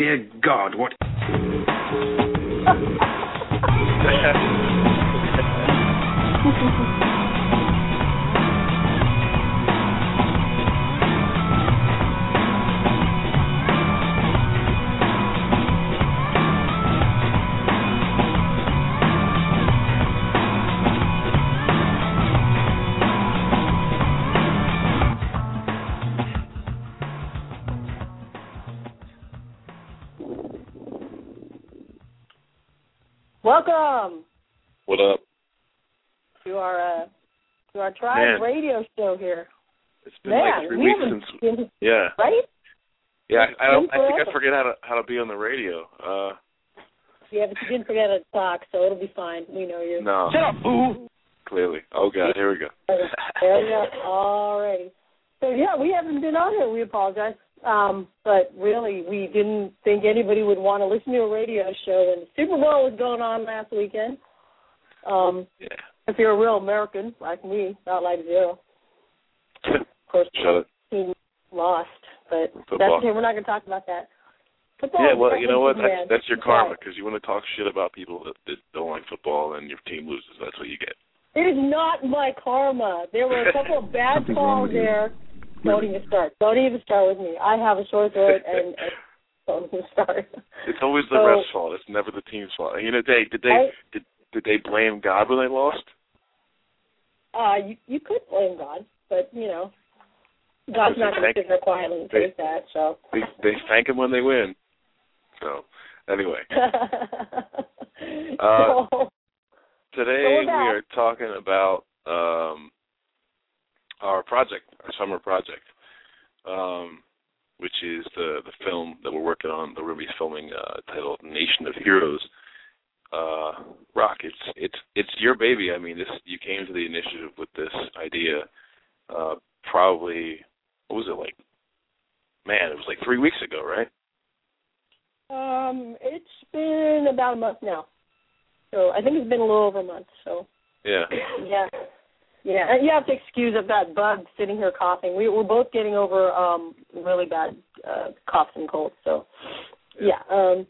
Dear God, what? Welcome What up? to our uh, to our tribe Man. radio show here. It's been Man, like three we weeks since. been- Yeah, right? yeah. I, I don't. I think I forever. forget how to how to be on the radio. Uh, Yeah, but you didn't forget how to talk, so it'll be fine. We know you. no. Shut up, boo! Clearly. Oh God, here we go. There we go. Alrighty. So yeah, we haven't been on here. We apologize. Um, but really, we didn't think anybody would want to listen to a radio show when the Super Bowl was going on last weekend. Um, Yeah. if you're a real American like me, not like zero. Of course, Shut it. team lost, but that's okay. We're not going to talk about that. Football Yeah, well, you know what? That's, that's your That's karma right. because you want to talk shit about people that, that don't like football and your team loses. That's what you get. It is not my karma. There were a couple of bad calls with you. there. Don't even start. Don't even start with me. I have a sore throat and, and don't even start. It's always the So- ref's fault. It's never the team's fault. You know, they did they I- did did they blame God when they lost? Uh, you you could blame God, but you know, God's not going to sit there quietly and take that. So. They they thank him when they win. So anyway, Uh, so today So we are talking about um, our project, our summer project, um, which is the the film that we're working on. That we're going to be filming uh, titled "Nation of Heroes." Uh, Rock, it's it's it's your baby. I mean, this you came to the initiative with this idea. Uh, probably what was it like? Man, it was like three weeks ago, right? Um, it's been about a month now. So I think it's been a little over a month. So Yeah. yeah, yeah. And you have to excuse I've got bug sitting here coughing. We we're both getting over um really bad uh coughs and colds. So yeah. Um,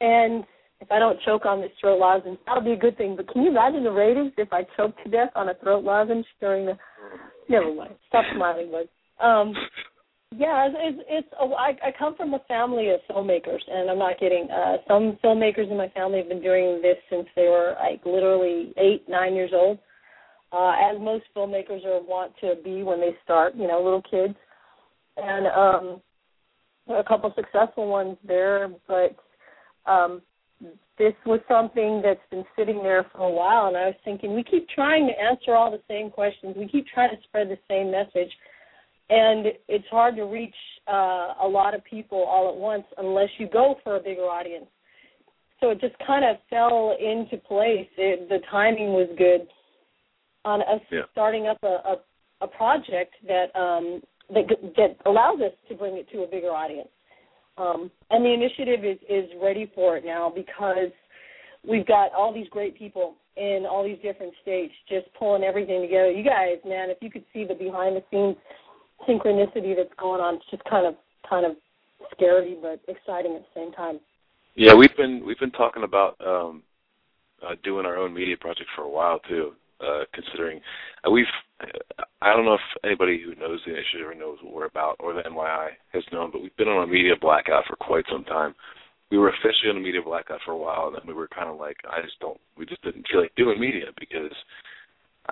and if I don't choke on this throat lozenge, that'll be a good thing. But can you imagine the ratings if I choke to death on a throat lozenge during the? Never mind. Stop smiling, bud. Um, yeah, it's it's, it's a, I, I come from a family of filmmakers, and I'm not kidding. Uh, some filmmakers in my family have been doing this since they were like literally eight, nine years old. Uh, as most filmmakers are want to be when they start, you know, little kids, and um, a couple successful ones there, but um, this was something that's been sitting there for a while, and I was thinking we keep trying to answer all the same questions, we keep trying to spread the same message, and it's hard to reach uh, a lot of people all at once unless you go for a bigger audience. So it just kind of fell into place. It, the timing was good on us Yeah. starting up a, a a project that um that that allows us to bring it to a bigger audience. Um, and the initiative is is ready for it now because we've got all these great people in all these different states just pulling everything together. You guys, man, if you could see the behind the scenes synchronicity that's going on, it's just kind of kind of scary but exciting at the same time. Yeah, we've been we've been talking about um uh doing our own media project for a while too. Uh considering uh, we've I don't know if anybody who knows the initiative or knows what we're about or the NYI has known, but we've been on a media blackout for quite some time. We were officially on a media blackout for a while and then we were kind of like I just don't we just didn't feel like doing media because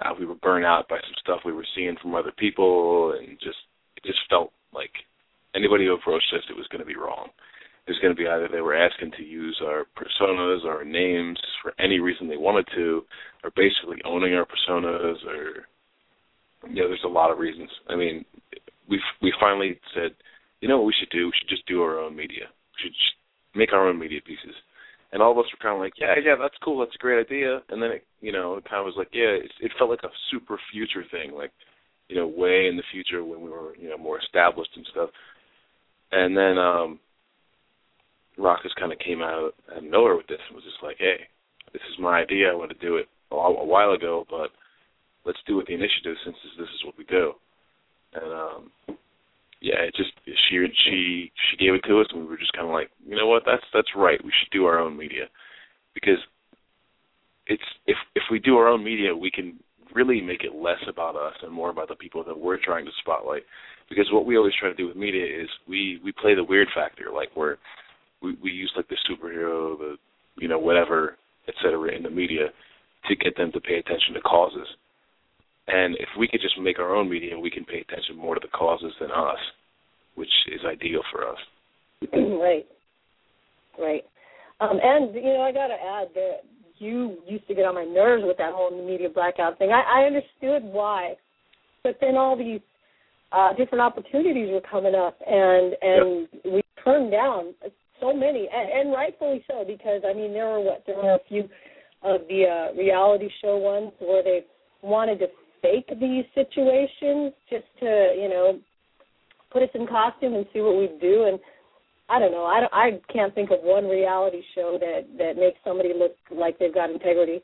uh, we were burnt out by some stuff we were seeing from other people and just it just felt like anybody who approached us it was going to be wrong was going to be either they were asking to use our personas or our names for any reason they wanted to, or basically owning our personas, or you know, there's a lot of reasons. I mean, we we finally said, you know what we should do? We should just do our own media. We should just make our own media pieces. And all of us were kind of like, yeah, yeah, that's cool, that's a great idea. And then it, you know, it kind of was like, yeah, it, it felt like a super future thing, like, you know, way in the future when we were, you know, more established and stuff. And then um Rock kind of came out of nowhere with this and was just like, hey, this is my idea. I want to do it a, a while ago, but let's do it the initiative since this, this is what we do. And um, yeah, it just she she she gave it to us, and we were just kind of like, you know what, that's that's right. We should do our own media because it's if if we do our own media, we can really make it less about us and more about the people that we're trying to spotlight. Because what we always try to do with media is we we play the weird factor, like where we we use like the superhero, the you know whatever, et cetera, in the media to get them to pay attention to causes. And if we could just make our own media, we can pay attention more to the causes than us, which is ideal for us. right, right. Um, and you know, I got to add that you used to get on my nerves with that whole media blackout thing. I, I understood why, but then all these uh, different opportunities were coming up, and and yep. we turned down so many, and, and rightfully so, because I mean there were what there were a few of the uh, reality show ones where they wanted to fake these situations just to you know put us in costume and see what we do and I don't know. I don't, I can't think of one reality show that that makes somebody look like they've got integrity.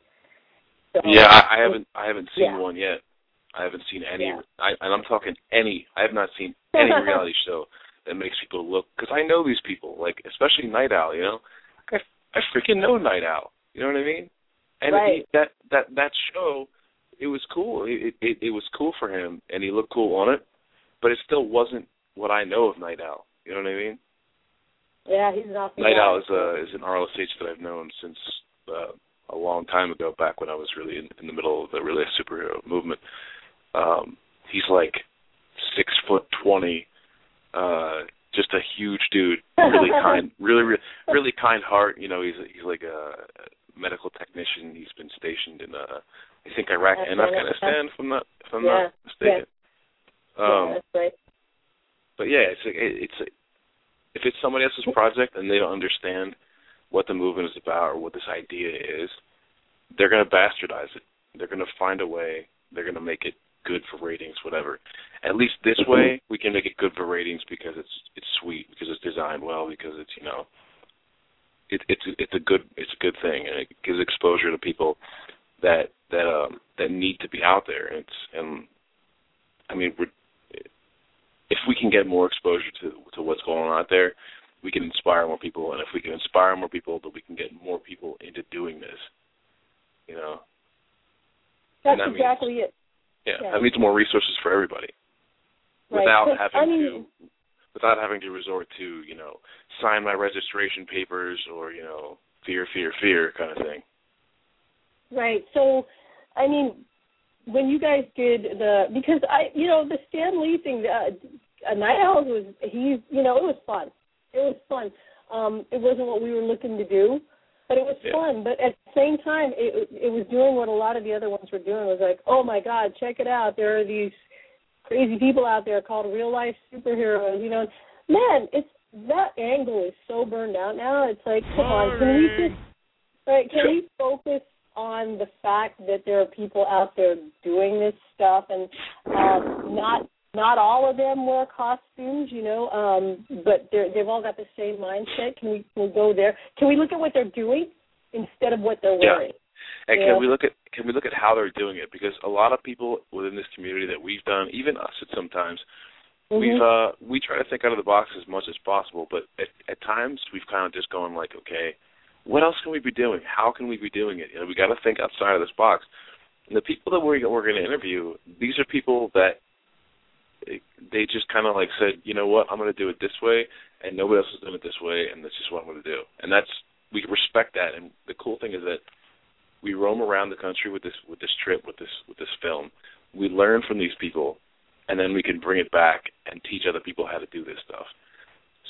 So, yeah, I, I haven't I haven't seen yeah. one yet. I haven't seen any, yeah. I, and I'm talking any. I have not seen any reality show that makes people look because I know these people, like especially Night Owl. You know, I I freaking know Night Owl. You know what I mean? And right. he, that that that show, it was cool. It, it it was cool for him, and he looked cool on it, but it still wasn't what I know of Night Owl. You know what I mean? Yeah, he's an awesome Night guy. Owl is uh, is an RLSH that I've known since uh, a long time ago, back when I was really in, in the middle of the really superhero movement. Um, he's like six foot twenty, uh, just a huge dude, really kind, really, really, really kind heart. You know, he's he's like a medical technician. He's been stationed in uh, I think Iraq and Afghanistan, if I'm not if I'm yeah. not mistaken. Yeah. Um, yeah, that's right. But yeah, it's a, it's a, if it's somebody else's project and they don't understand what the movement is about or what this idea is, they're going to bastardize it. They're going to find a way. They're going to make it good for ratings, whatever. At least this way, we can make it good for ratings because it's it's sweet, because it's designed well, because it's you know, it, it's it's a good it's a good thing, and it gives exposure to people that that um that need to be out there. And it's and I mean we're if we can get more exposure to to what's going on out there, we can inspire more people, and if we can inspire more people, then we can get more people into doing this. You know. That's that exactly means, it. Yeah, Yeah. that means more resources for everybody, Right. without having I mean, to, without having to resort to you know sign my registration papers or you know fear, fear, fear kind of thing. Right. So, I mean, when you guys did the because I you know the Stan Lee thing, uh, uh, Night Owls was he's you know it was fun. It was fun. Um, it wasn't what we were looking to do, but it was Yeah. fun. But at the same time, it it was doing what a lot of the other ones were doing. Was like, oh my God, check it out! There are these crazy people out there called real life superheroes. You know, man, it's that angle is so burned out now. It's like, come on, can we just right? Can we focus on the fact that there are people out there doing this stuff and um not not all of them wear costumes, you know, um, but they're, they've all got the same mindset. Can we can we go there? Can we look at what they're doing instead of what they're wearing? Yeah. And can we look at can we look at how they're doing it? Because a lot of people within this community that we've done, even us at sometimes, we've Mhm. uh we try to think out of the box as much as possible, but at, at times we've kind of just gone like, okay, what else can we be doing? How can we be doing it? You know, we got to think outside of this box. And the people that we're we're going to interview, these are people that they just kind of like said, you know what, I'm going to do it this way, and nobody else is doing it this way, and that's just what I'm going to do. And that's we respect that. And the cool thing is that we roam around the country with this with this trip with this with this film. We learn from these people, and then we can bring it back and teach other people how to do this stuff.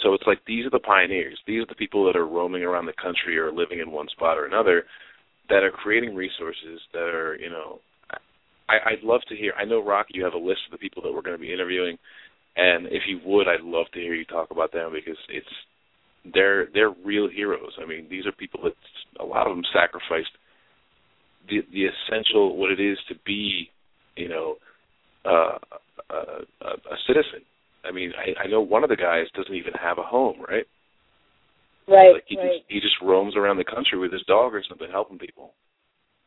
So it's like these are the pioneers. These are the people that are roaming around the country or living in one spot or another that are creating resources that are, you know, I, I'd love to hear. I know, Rock, you have a list of the people that we're going to be interviewing, and if you would, I'd love to hear you talk about them because it's they're they're real heroes. I mean, these are people that a lot of them sacrificed the the essential what it is to be, you know, uh, a, a, a citizen. I mean, I, I know one of the guys doesn't even have a home, right? Right, Like he right, just he just roams around the country with his dog or something, helping people.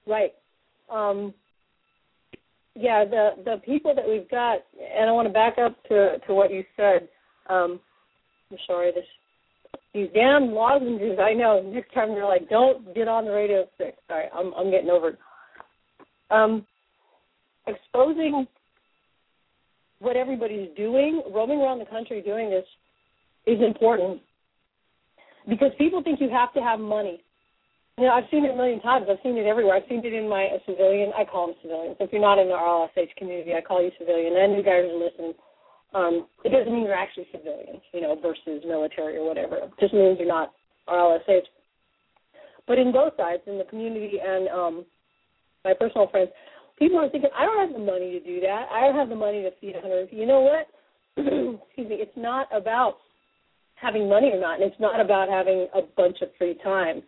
right. Um, yeah, the the people that we've got, and I want to back up to to what you said. Um, I'm sorry, this these damn lozenges. I know. Next time they're like, don't get on the radio sick. Sorry, I'm I'm getting over it. Um, exposing what everybody's doing, roaming around the country doing this, is important because people think you have to have money. Know, I've seen it a million times. I've seen it everywhere. I've seen it in my civilian. I call them civilians. If you're not in the RLSH community, I call you civilian. And you guys are listening. Um, it doesn't mean you're actually civilians, you know, versus military or whatever. It just means you're not RLSH. But in both sides, in the community and um, my personal friends, people are thinking, I don't have the money to do that. I don't have the money to feed a 100 You know what? Excuse me. It's not about having money or not, and it's not about having a bunch of free time.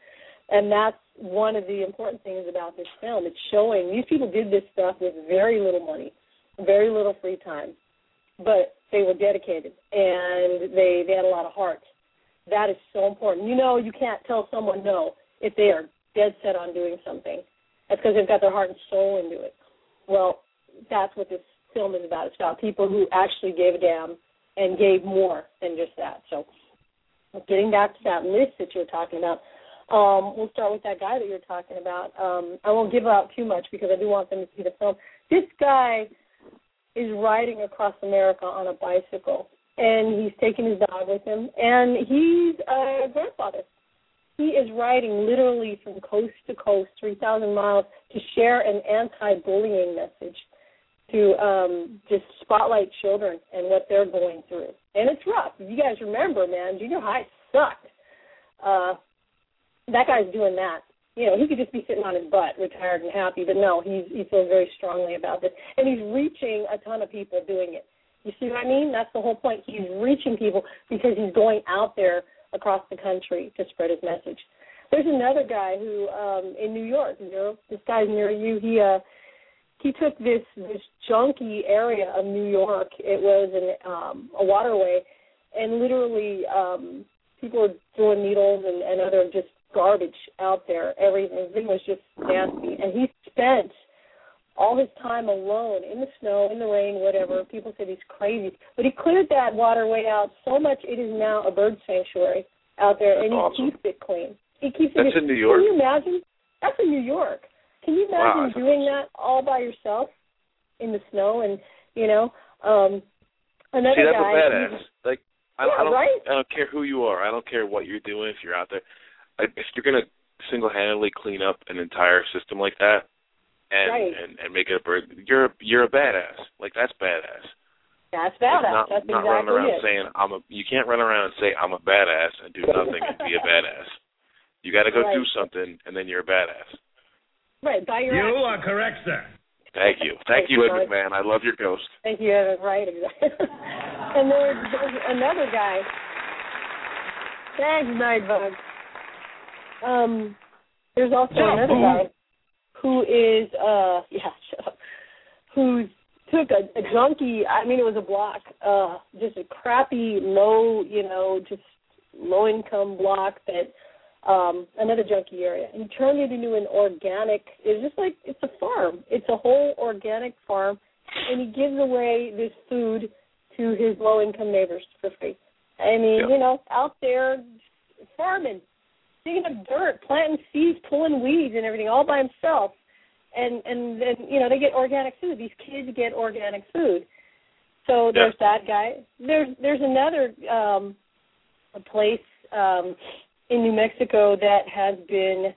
And that's one of the important things about this film. It's showing these people did this stuff with very little money, very little free time, but they were dedicated and they they had a lot of heart. That is so important. You know, you can't tell someone no if they are dead set on doing something. That's because they've got their heart and soul into it. Well, that's what this film is about. It's about people who actually gave a damn and gave more than just that. So, getting back to that list that you were talking about, um, we'll start with that guy that you're talking about. Um, I won't give out too much because I do want them to see the film. This guy is riding across America on a bicycle, and he's taking his dog with him, and he's a grandfather. He is riding literally from coast to coast, 3,000 miles, to share an anti-bullying message to um, just spotlight children and what they're going through. And it's rough. You guys remember, man, junior high sucked. Uh, that guy's doing that. You know, he could just be sitting on his butt, retired and happy, but no, he's he feels very strongly about this, and he's reaching a ton of people doing it. You see what I mean? That's the whole point. He's reaching people because he's going out there across the country to spread his message. There's another guy who um in New York, you know, this guy's near you. He uh he took this this junky area of New York. It was an um a waterway and literally um people were throwing needles and, and other just garbage out there. Everything, was just nasty. And he spent all his time alone in the snow, in the rain, whatever. People said he's crazy, but he cleared that waterway out so much it is now a bird sanctuary out there, That's and he awesome. keeps it clean. He keeps That's it. in New York? Can you imagine? That's in New York. Can you imagine that's doing that all by yourself in the snow? And you know, um, another See, that's guy. a badass. Like, I, Yeah, I don't, right? I don't care who you are. I don't care what you're doing. If you're out there, if you're gonna single-handedly clean up an entire system like that, and Right. and and make it a bird, you're you're a badass. Like that's badass. That's Like, badass. not That's not exactly running around it. saying I'm a. You can't run around and say I'm a badass and do nothing and be a badass. You got to go Right. do something, and then you're a badass. Right, by your You actions. are correct, sir. Thank you, thank you, Ed McMahon. I love your ghost. Thank you, Evan. Right, exactly. and there's, there's another guy. Thanks, Nightbug. Um, there's also another Boo. guy who is, uh, yeah, shut up, who took a, a junky. I mean, it was a block, uh, just a crappy, low, you know, just low income block that um another junky area and turned it into an organic it's just like it's a farm it's a whole organic farm and he gives away this food to his low income neighbors for free i mean Yeah. you know out there farming digging up dirt planting seeds pulling weeds and everything all by himself and and then you know they get organic food these kids get organic food so there's that guy there's there's another um a place um in New Mexico that has been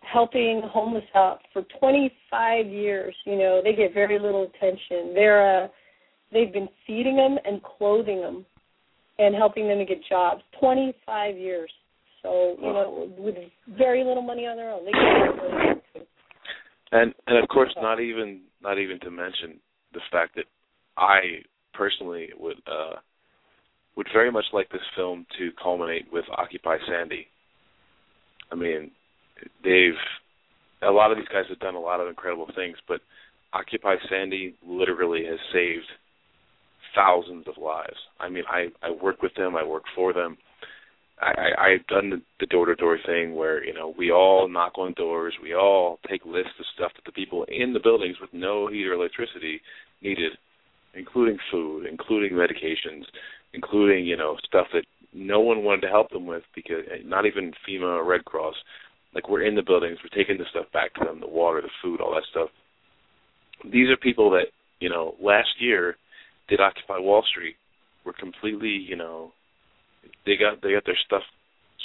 helping homeless out for 25 years. You know, they get very little attention. They're uh, they've been feeding them and clothing them and helping them to get jobs. 25 years. So you know, with very little money on their own, they And and of course, not even not even to mention the fact that I personally would uh would very much like this film to culminate with Occupy Sandy. I mean, they've a lot of these guys have done a lot of incredible things, but Occupy Sandy literally has saved thousands of lives. I mean, I I work with them, I work for them. I, I I've done the, the door-to-door thing where you know we all knock on doors, we all take lists of stuff that the people in the buildings with no heat or electricity needed, including food, including medications, including you know stuff that no one wanted to help them with because eh, not even FEMA or Red Cross. Like we're in the buildings, we're taking the stuff back to them, the water, the food, all that stuff. These are people that you know last year did Occupy Wall Street were completely you know they got they got their stuff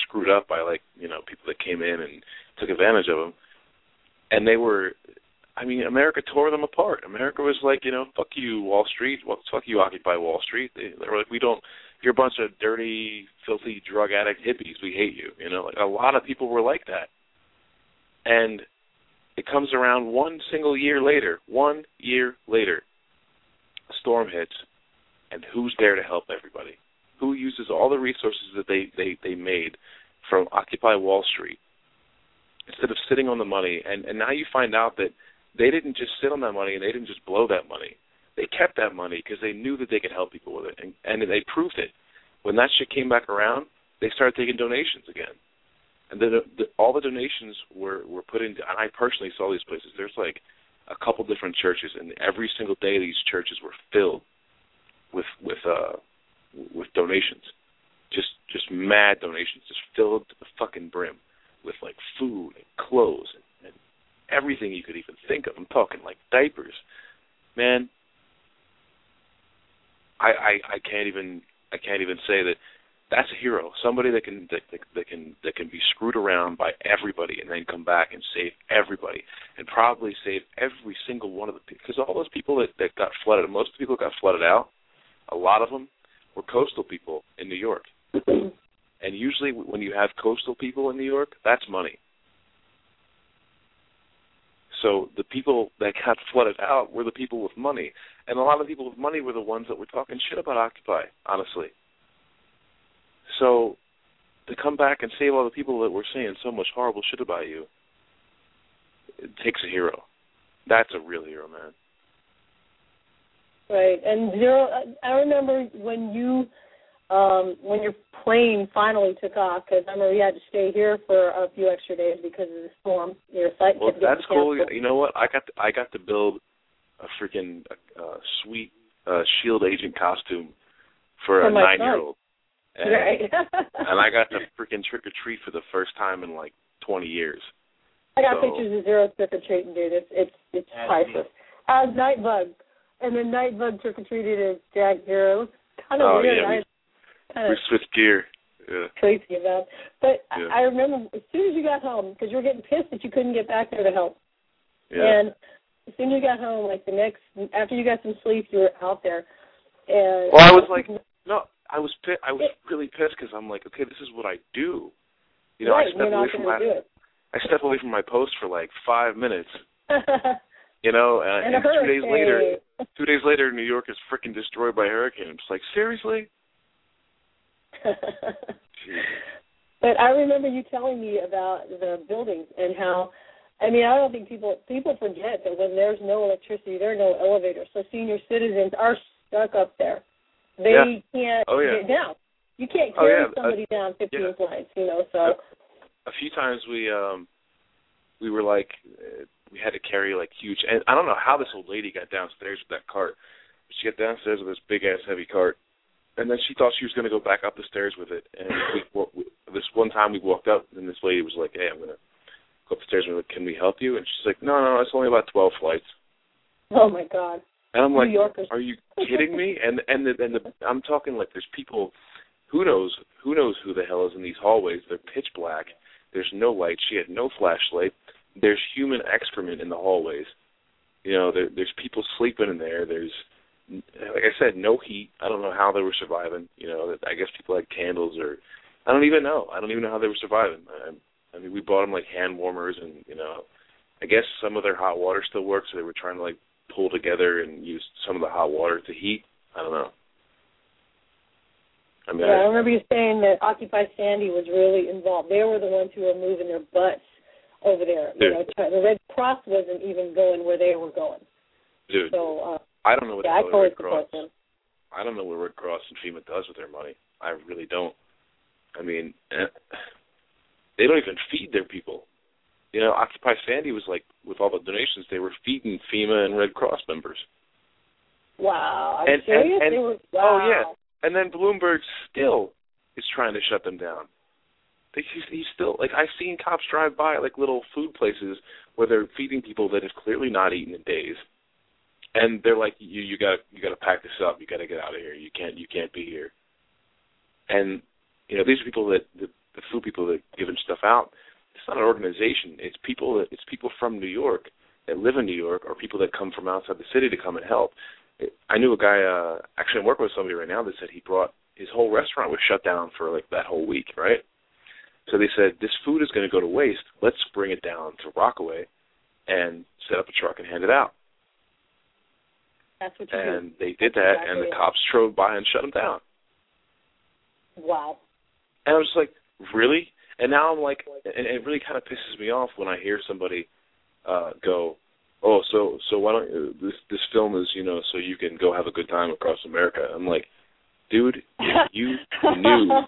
screwed up by like you know people that came in and took advantage of them, and they were I mean, America tore them apart. America was like, you know, fuck you, Wall Street. Well, fuck you, Occupy Wall Street. They, they were like, we don't. You're a bunch of dirty, filthy drug addict hippies. We hate you. You know, like a lot of people were like that. And it comes around one single year later. One year later, a storm hits, and who's there to help everybody? Who uses all the resources that they they they made from Occupy Wall Street instead of sitting on the money? And and now you find out that they didn't just sit on that money and they didn't just blow that money. They kept that money because they knew that they could help people with it, and, and they proved it. When that shit came back around, they started taking donations again, and then the, all the donations were were put into. And I personally saw these places. There's like a couple different churches, and every single day these churches were filled with with uh with donations, just just mad donations, just filled to the fucking brim with like food and clothes and and everything you could even think of. I'm talking like diapers, man. I I, I can't even I can't even say that that's a hero. Somebody that can that, that, that can that can be screwed around by everybody and then come back and save everybody and probably save every single one of the because all those people that that got flooded, most of the people got flooded out, a lot of them were coastal people in New York. and usually when you have coastal people in New York, that's money. So the people that got flooded out were the people with money, and a lot of people with money were the ones that were talking shit about Occupy. Honestly. So to come back and save all the people that were saying so much horrible shit about you, it takes a hero. That's a real hero, man. Right, and zero. I remember when you um, when your plane finally took off, because I remember you had to stay here for a few extra days because of the storm. Your flight well, that's cool. You know what? I got to, I got to build a freaking uh, sweet uh, Shield agent costume for, for a nine year old. And, right. and I got to freaking trick or treat for the first time in like twenty years. I got so, pictures of zero trick or treating, dude. It's it's it's priceless. As Nightbug, and then Nightbug trick or treated as Jack Zero. Kind of oh, weird. Yeah, kind of we switched gear. Yeah. Crazy about. But yeah. I remember as soon as you got home, because you were getting pissed that you couldn't get back there to help. Yeah. And as soon as you got home, like the next after you got some sleep, you were out there. And well, I was like, no, I was pissed. I was really pissed because I'm like, okay, this is what I do. You know, right, I step away from my I step away from my post for like five minutes. you know, uh, and, and two days later, two days later, New York is freaking destroyed by hurricanes. It's like seriously. but I remember you telling me about the buildings and how I mean, I don't think people people forget that when there's no electricity, there are no elevators. So senior citizens are stuck up there. They yeah. can't oh, yeah. get down. You can't oh, carry yeah. somebody uh, down 15 yeah. flights, you know. So a few times we um we were like uh, we had to carry like huge and I don't know how this old lady got downstairs with that cart. She got downstairs with this big ass heavy cart and then she thought she was going to go back up the stairs with it. And we, we, this one time we walked up, and this lady was like, "Hey, I'm going to go up the stairs. And like, Can we help you?" And she's like, "No, no, it's only about twelve flights." Oh my god! And I'm like. "Are you kidding me?" And and the, and the, I'm talking like there's people, who knows who knows who the hell is in these hallways? They're pitch black. There's no light. She had no flashlight. There's human excrement in the hallways. You know, there, there's people sleeping in there. There's like I said, no heat. I don't know how they were surviving. You know, I guess people had candles, or I don't even know. I don't even know how they were surviving. I, I mean, we bought them like hand warmers, and you know, I guess some of their hot water still works. So they were trying to like pull together and use some of the hot water to heat. I don't know. I mean, yeah, I, I remember you saying that Occupy Sandy was really involved. They were the ones who were moving their butts over there. Dude. You know, the Red Cross wasn't even going where they were going. Dude, so uh, I don't know what yeah, the I Red Cross. them. I don't know what Red Cross and FEMA does with their money. I really don't. I mean, eh, they don't even feed their people. You know, Occupy Sandy was like, with all the donations, they were feeding FEMA and Red Cross members. Wow, are and, serious? And, and, were, Oh yeah, and then Bloomberg still is trying to shut them down. He's, he's still like I've seen cops drive by like little food places where they're feeding people that have clearly not eaten in days, and they're like, "You you got you got to pack this up. You got to get out of here. You can't you can't be here." And you know these are people that the, the food people that giving stuff out. It's not an organization. It's people that it's people from New York that live in New York or people that come from outside the city to come and help. I knew a guy. uh Actually, I'm working with somebody right now that said he brought his whole restaurant was shut down for like that whole week, right? So they said this food is going to go to waste. Let's bring it down to Rockaway and set up a truck and hand it out. That's what you and do. they did That's that, exactly and the it. cops drove by and shut them down. Wow. And I was just like, really? And now I'm like, and it really kind of pisses me off when I hear somebody uh go, oh, so so why don't you, this this film is you know so you can go have a good time across America? I'm like, dude, you knew,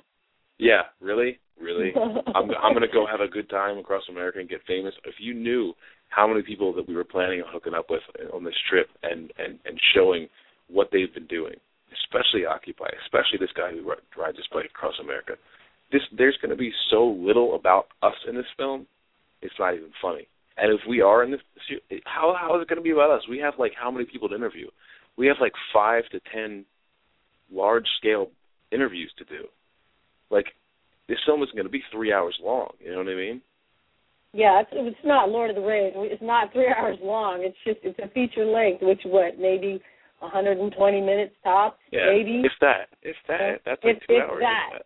yeah, really, really, I'm I'm gonna go have a good time across America and get famous. If you knew how many people that we were planning on hooking up with on this trip and and and showing what they've been doing, especially Occupy, especially this guy who ri- rides his bike across America. This there's going to be so little about us in this film, it's not even funny. And if we are in this, how how is it going to be about us? We have like how many people to interview? We have like five to ten large scale interviews to do. Like this film isn't going to be three hours long. You know what I mean? Yeah, it's, it's not Lord of the Rings. It's not three hours long. It's just it's a feature length, which what maybe 120 minutes tops, Yeah, maybe. if that, if that, that's like two hours. that. If that.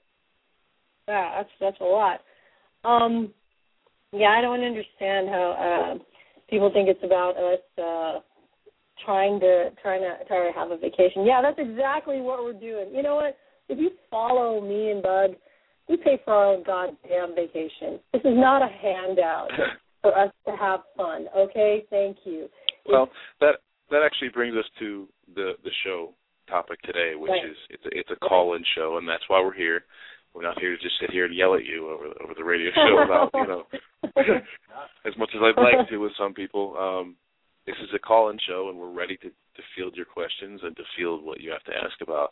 Yeah, that's that's a lot. Um, yeah, I don't understand how uh, people think it's about us uh, trying to trying to try to have a vacation. Yeah, that's exactly what we're doing. You know what? If you follow me and Bud, we pay for our own goddamn vacation. This is not a handout for us to have fun. Okay, thank you. Well, that that actually brings us to the the show topic today, which Right. is it's a, it's a call-in show, and that's why we're here. We're not here to just sit here and yell at you over over the radio show about you know as much as I'd like to with some people. Um, this is a call-in show, and we're ready to to field your questions and to field what you have to ask about.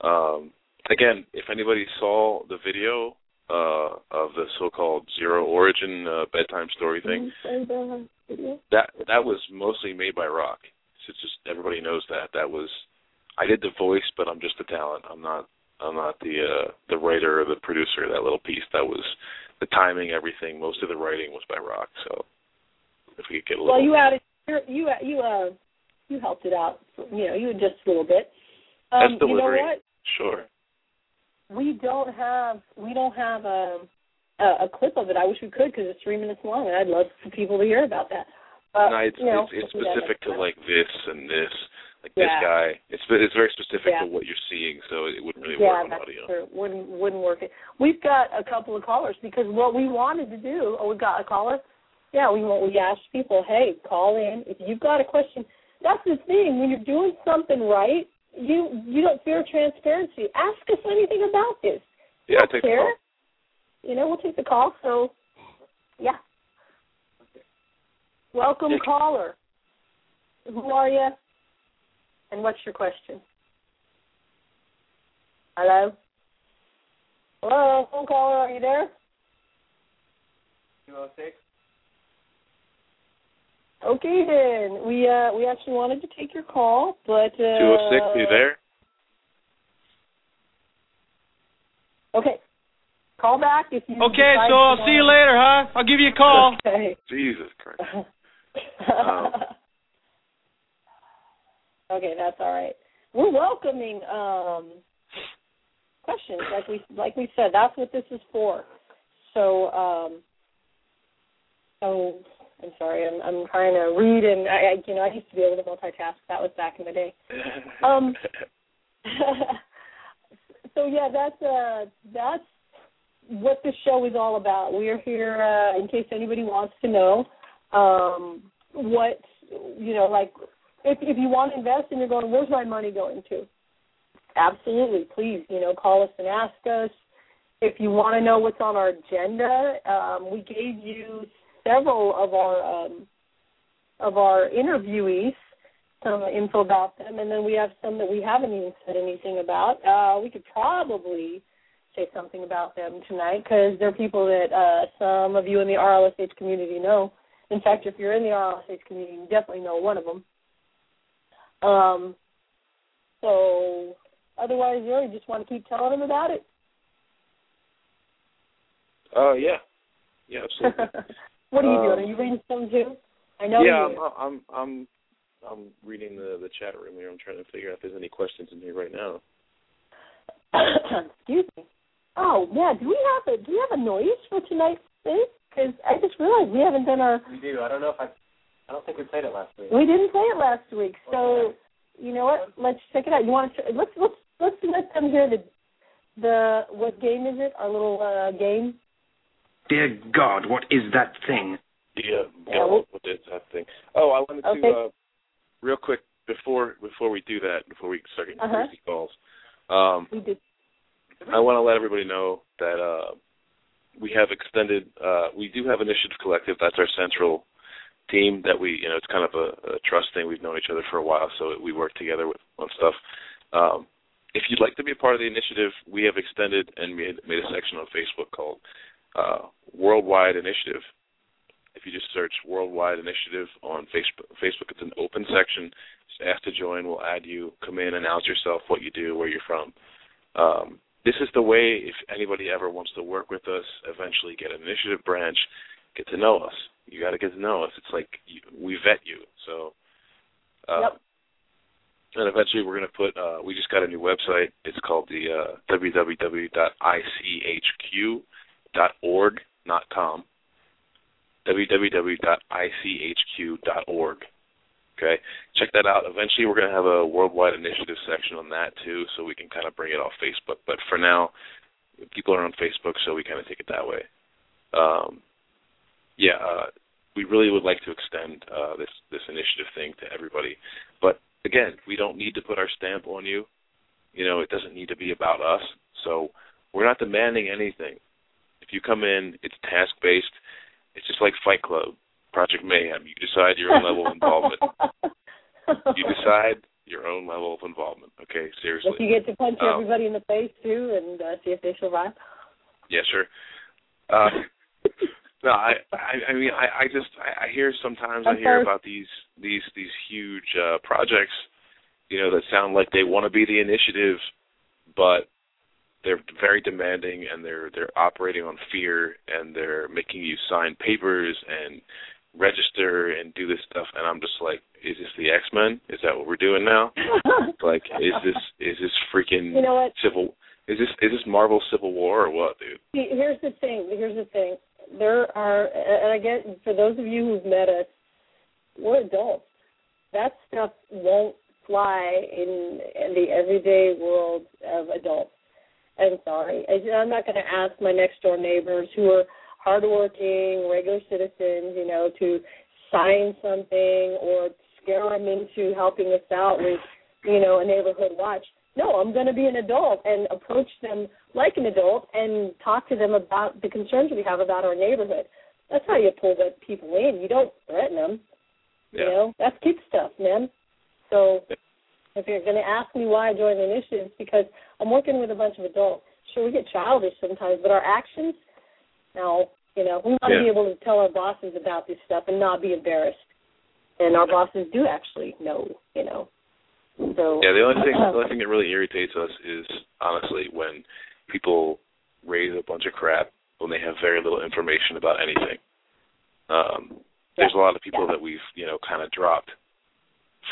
Um, again, if anybody saw the video uh, of the so-called zero origin uh, bedtime story thing, that that was mostly made by Rock. So it's just everybody knows that. That was I did the voice, but I'm just a talent. I'm not I'm not the uh the writer or the producer of that little piece. That was the timing, everything. Most of the writing was by Rock. So if we could get a little Well, you added you you uh you helped it out. You know, you just a little bit. Um, That's you know what? sure. We don't have we don't have a a, a clip of it. I wish we could because it's three minutes long, and I'd love for people to hear about that. Uh, no, it's you know, it's, it's we'll do that specific to like this and this, like this guy. It's it's very specific Yeah. to what you're seeing, so it wouldn't really yeah, work on that's audio. true. Wouldn't wouldn't work. We've got a couple of callers because what we wanted to do. Oh, we got a caller. Yeah, we want we asked people, hey, call in if you've got a question. That's the thing when you're doing something right. You you don't fear transparency. Ask us anything about this. Yeah, I don't take the care. call. You know, we'll take the call. So, yeah. Welcome, Yeah. caller. Who are you? And what's your question? Hello. Hello, phone caller. Are you there? Two oh six. Okay, then. We uh we actually wanted to take your call, but uh, Two oh six, you there? Okay. Call back if you. Okay, so I'll see you later, huh? I'll give you a call. Okay. Jesus Christ. Um, okay, that's all right. We're welcoming um, questions, like we like we said. That's what this is for. So, um, so I'm sorry. I'm I'm trying to read, and I, I you know I used to be able to multitask. That was back in the day. Um, so yeah, that's uh that's what this show is all about. We are here uh, in case anybody wants to know um, what you know, like if if you want to invest and you're going, where's my money going to? Absolutely, please, you know, call us and ask us. If you want to know what's on our agenda, um, we gave you several of our um, of our interviewees some info about them, and then we have some that we haven't even said anything about. Uh, we could probably say something about them tonight because they're people that uh, some of you in the RLSH community know. In fact, if you're in the RLSH community, you definitely know one of them. Um, so, otherwise, you just want to keep telling them about it. Uh, yeah, yeah, absolutely. what are you um, doing? Are you reading some too? I know. Yeah, you. I'm, I'm, I'm, I'm reading the the chat room here. I'm trying to figure out if there's any questions in here right now. Excuse me. Oh yeah, do we have a do we have a noise for tonight's thing? Because I just realized we haven't done our. We do. I don't know if I. I don't think we played it last week. We didn't play it last week, so you know what? Let's check it out. You want to? Let's let's let's let them hear the the what game is it? Our little uh, game. Dear God, what is that thing? Yeah, Yeah, well- what is that thing? Oh, I wanted Okay. to uh, real quick before before we do that, before we start getting Uh-huh. crazy calls. Um, We did. I want to let everybody know that uh, we have extended. Uh, we do have Initiative Collective. That's our central team. That we, you know, it's kind of a, a trust thing. We've known each other for a while, so we work together with on stuff. Um, if you'd like to be a part of the initiative, we have extended and made made a section on Facebook called uh, Worldwide Initiative. If you just search Worldwide Initiative on Facebook, Facebook, it's an open section. Just ask to join. We'll add you. Come in, announce yourself, what you do, where you're from. Um, this is the way if anybody ever wants to work with us, eventually get an initiative branch, get to know us. You got to get to know us. It's like you, we vet you. So, uh, Yep. and eventually we're going to put. Uh, we just got a new website. It's called the uh, www.ichq.org, not com. www.ichq.org. Okay, check that out. Eventually, we're going to have a worldwide initiative section on that too, so we can kind of bring it off Facebook. But for now, people are on Facebook, so we kind of take it that way. Um, yeah, uh, we really would like to extend uh, this this initiative thing to everybody. But again, we don't need to put our stamp on you. You know, it doesn't need to be about us. So we're not demanding anything. You come in, it's task based. It's just like Fight Club, Project Mayhem. You decide your own level of involvement. You decide your own level of involvement. Okay, seriously. If you get to punch Um, everybody in the face too, and uh, see if they survive. Yeah, sure. Uh, no, I, I, I mean, I, I just, I, I hear sometimes I hear about these, these, these huge uh, projects, you know, that sound like they want to be the initiative, but they're very demanding and they're they're operating on fear and they're making you sign papers and register and do this stuff and I'm just like, is this the X Men? Is that what we're doing now? Like, is this is this freaking You know what? civil? Is this is this Marvel Civil War or what, dude? Here's the thing. Here's the thing. There are, and I get for those of you who've met us, we're adults. That stuff won't fly in, in the everyday world of adults. I'm sorry. I'm not going to ask my next door neighbors who are hardworking, regular citizens, you know, to sign something or scare them into helping us out with, you know, a neighborhood watch. No, I'm going to be an adult and approach them like an adult and talk to them about the concerns we have about our neighborhood. That's how you pull the people in. You don't threaten them. Yeah. You know, that's kid stuff, man. So if you're going to ask me why I joined the initiative, it's because I'm working with a bunch of adults. Sure, we get childish sometimes, but our actions, no, you know, we want to Yeah. be able to tell our bosses about this stuff and not be embarrassed. And our bosses do actually know, you know. So Yeah, the only thing the only thing that really irritates us is honestly when people raise a bunch of crap when they have very little information about anything. Um there's a lot of people Yeah. that we've, you know, kind of dropped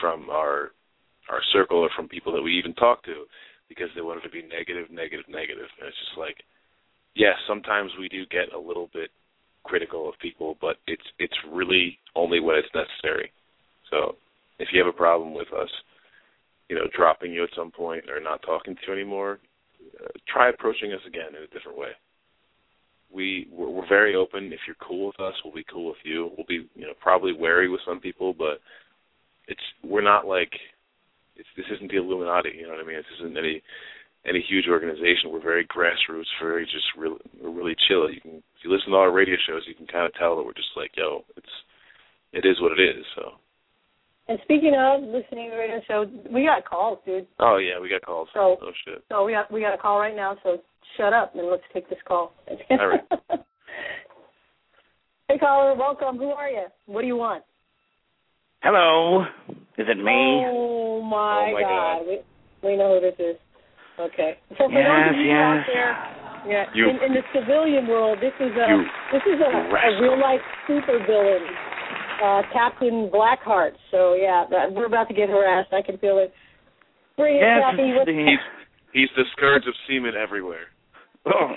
from our our circle or from people that we even talk to because they wanted to be negative, negative, negative. And it's just like yes, sometimes we do get a little bit critical of people, but it's it's really only when it's necessary. So if you have a problem with us, you know, dropping you at some point or not talking to you anymore, uh, try approaching us again in a different way. We we're, we're very open. If you're cool with us, we'll be cool with you. We'll be you know probably wary with some people, but it's we're not like it's this isn't the Illuminati. You know what I mean? This isn't any any huge organization. We're very grassroots, very just really we're really chill. You can if you listen to our radio shows, you can kind of tell that we're just like yo, it's it is what it is. So And speaking of listening to the radio show, we got calls, dude. Oh yeah, we got calls. So- oh shit. So we got we got a call right now. So shut up and let's take this call. All right. hey caller, welcome. Who are you? What do you want? Hello. Is it me? Oh my, Oh, my God. We we know who this is. Okay. So for Yes, those of you out there, yeah, You- in, in the civilian world, this is a this is a, a real life super villain, uh, Captain Blackheart. So yeah, that, we're about to get harassed. I can feel it. Bring it, Yes, Cappy. What's He's he's the scourge of seamen everywhere. Oh,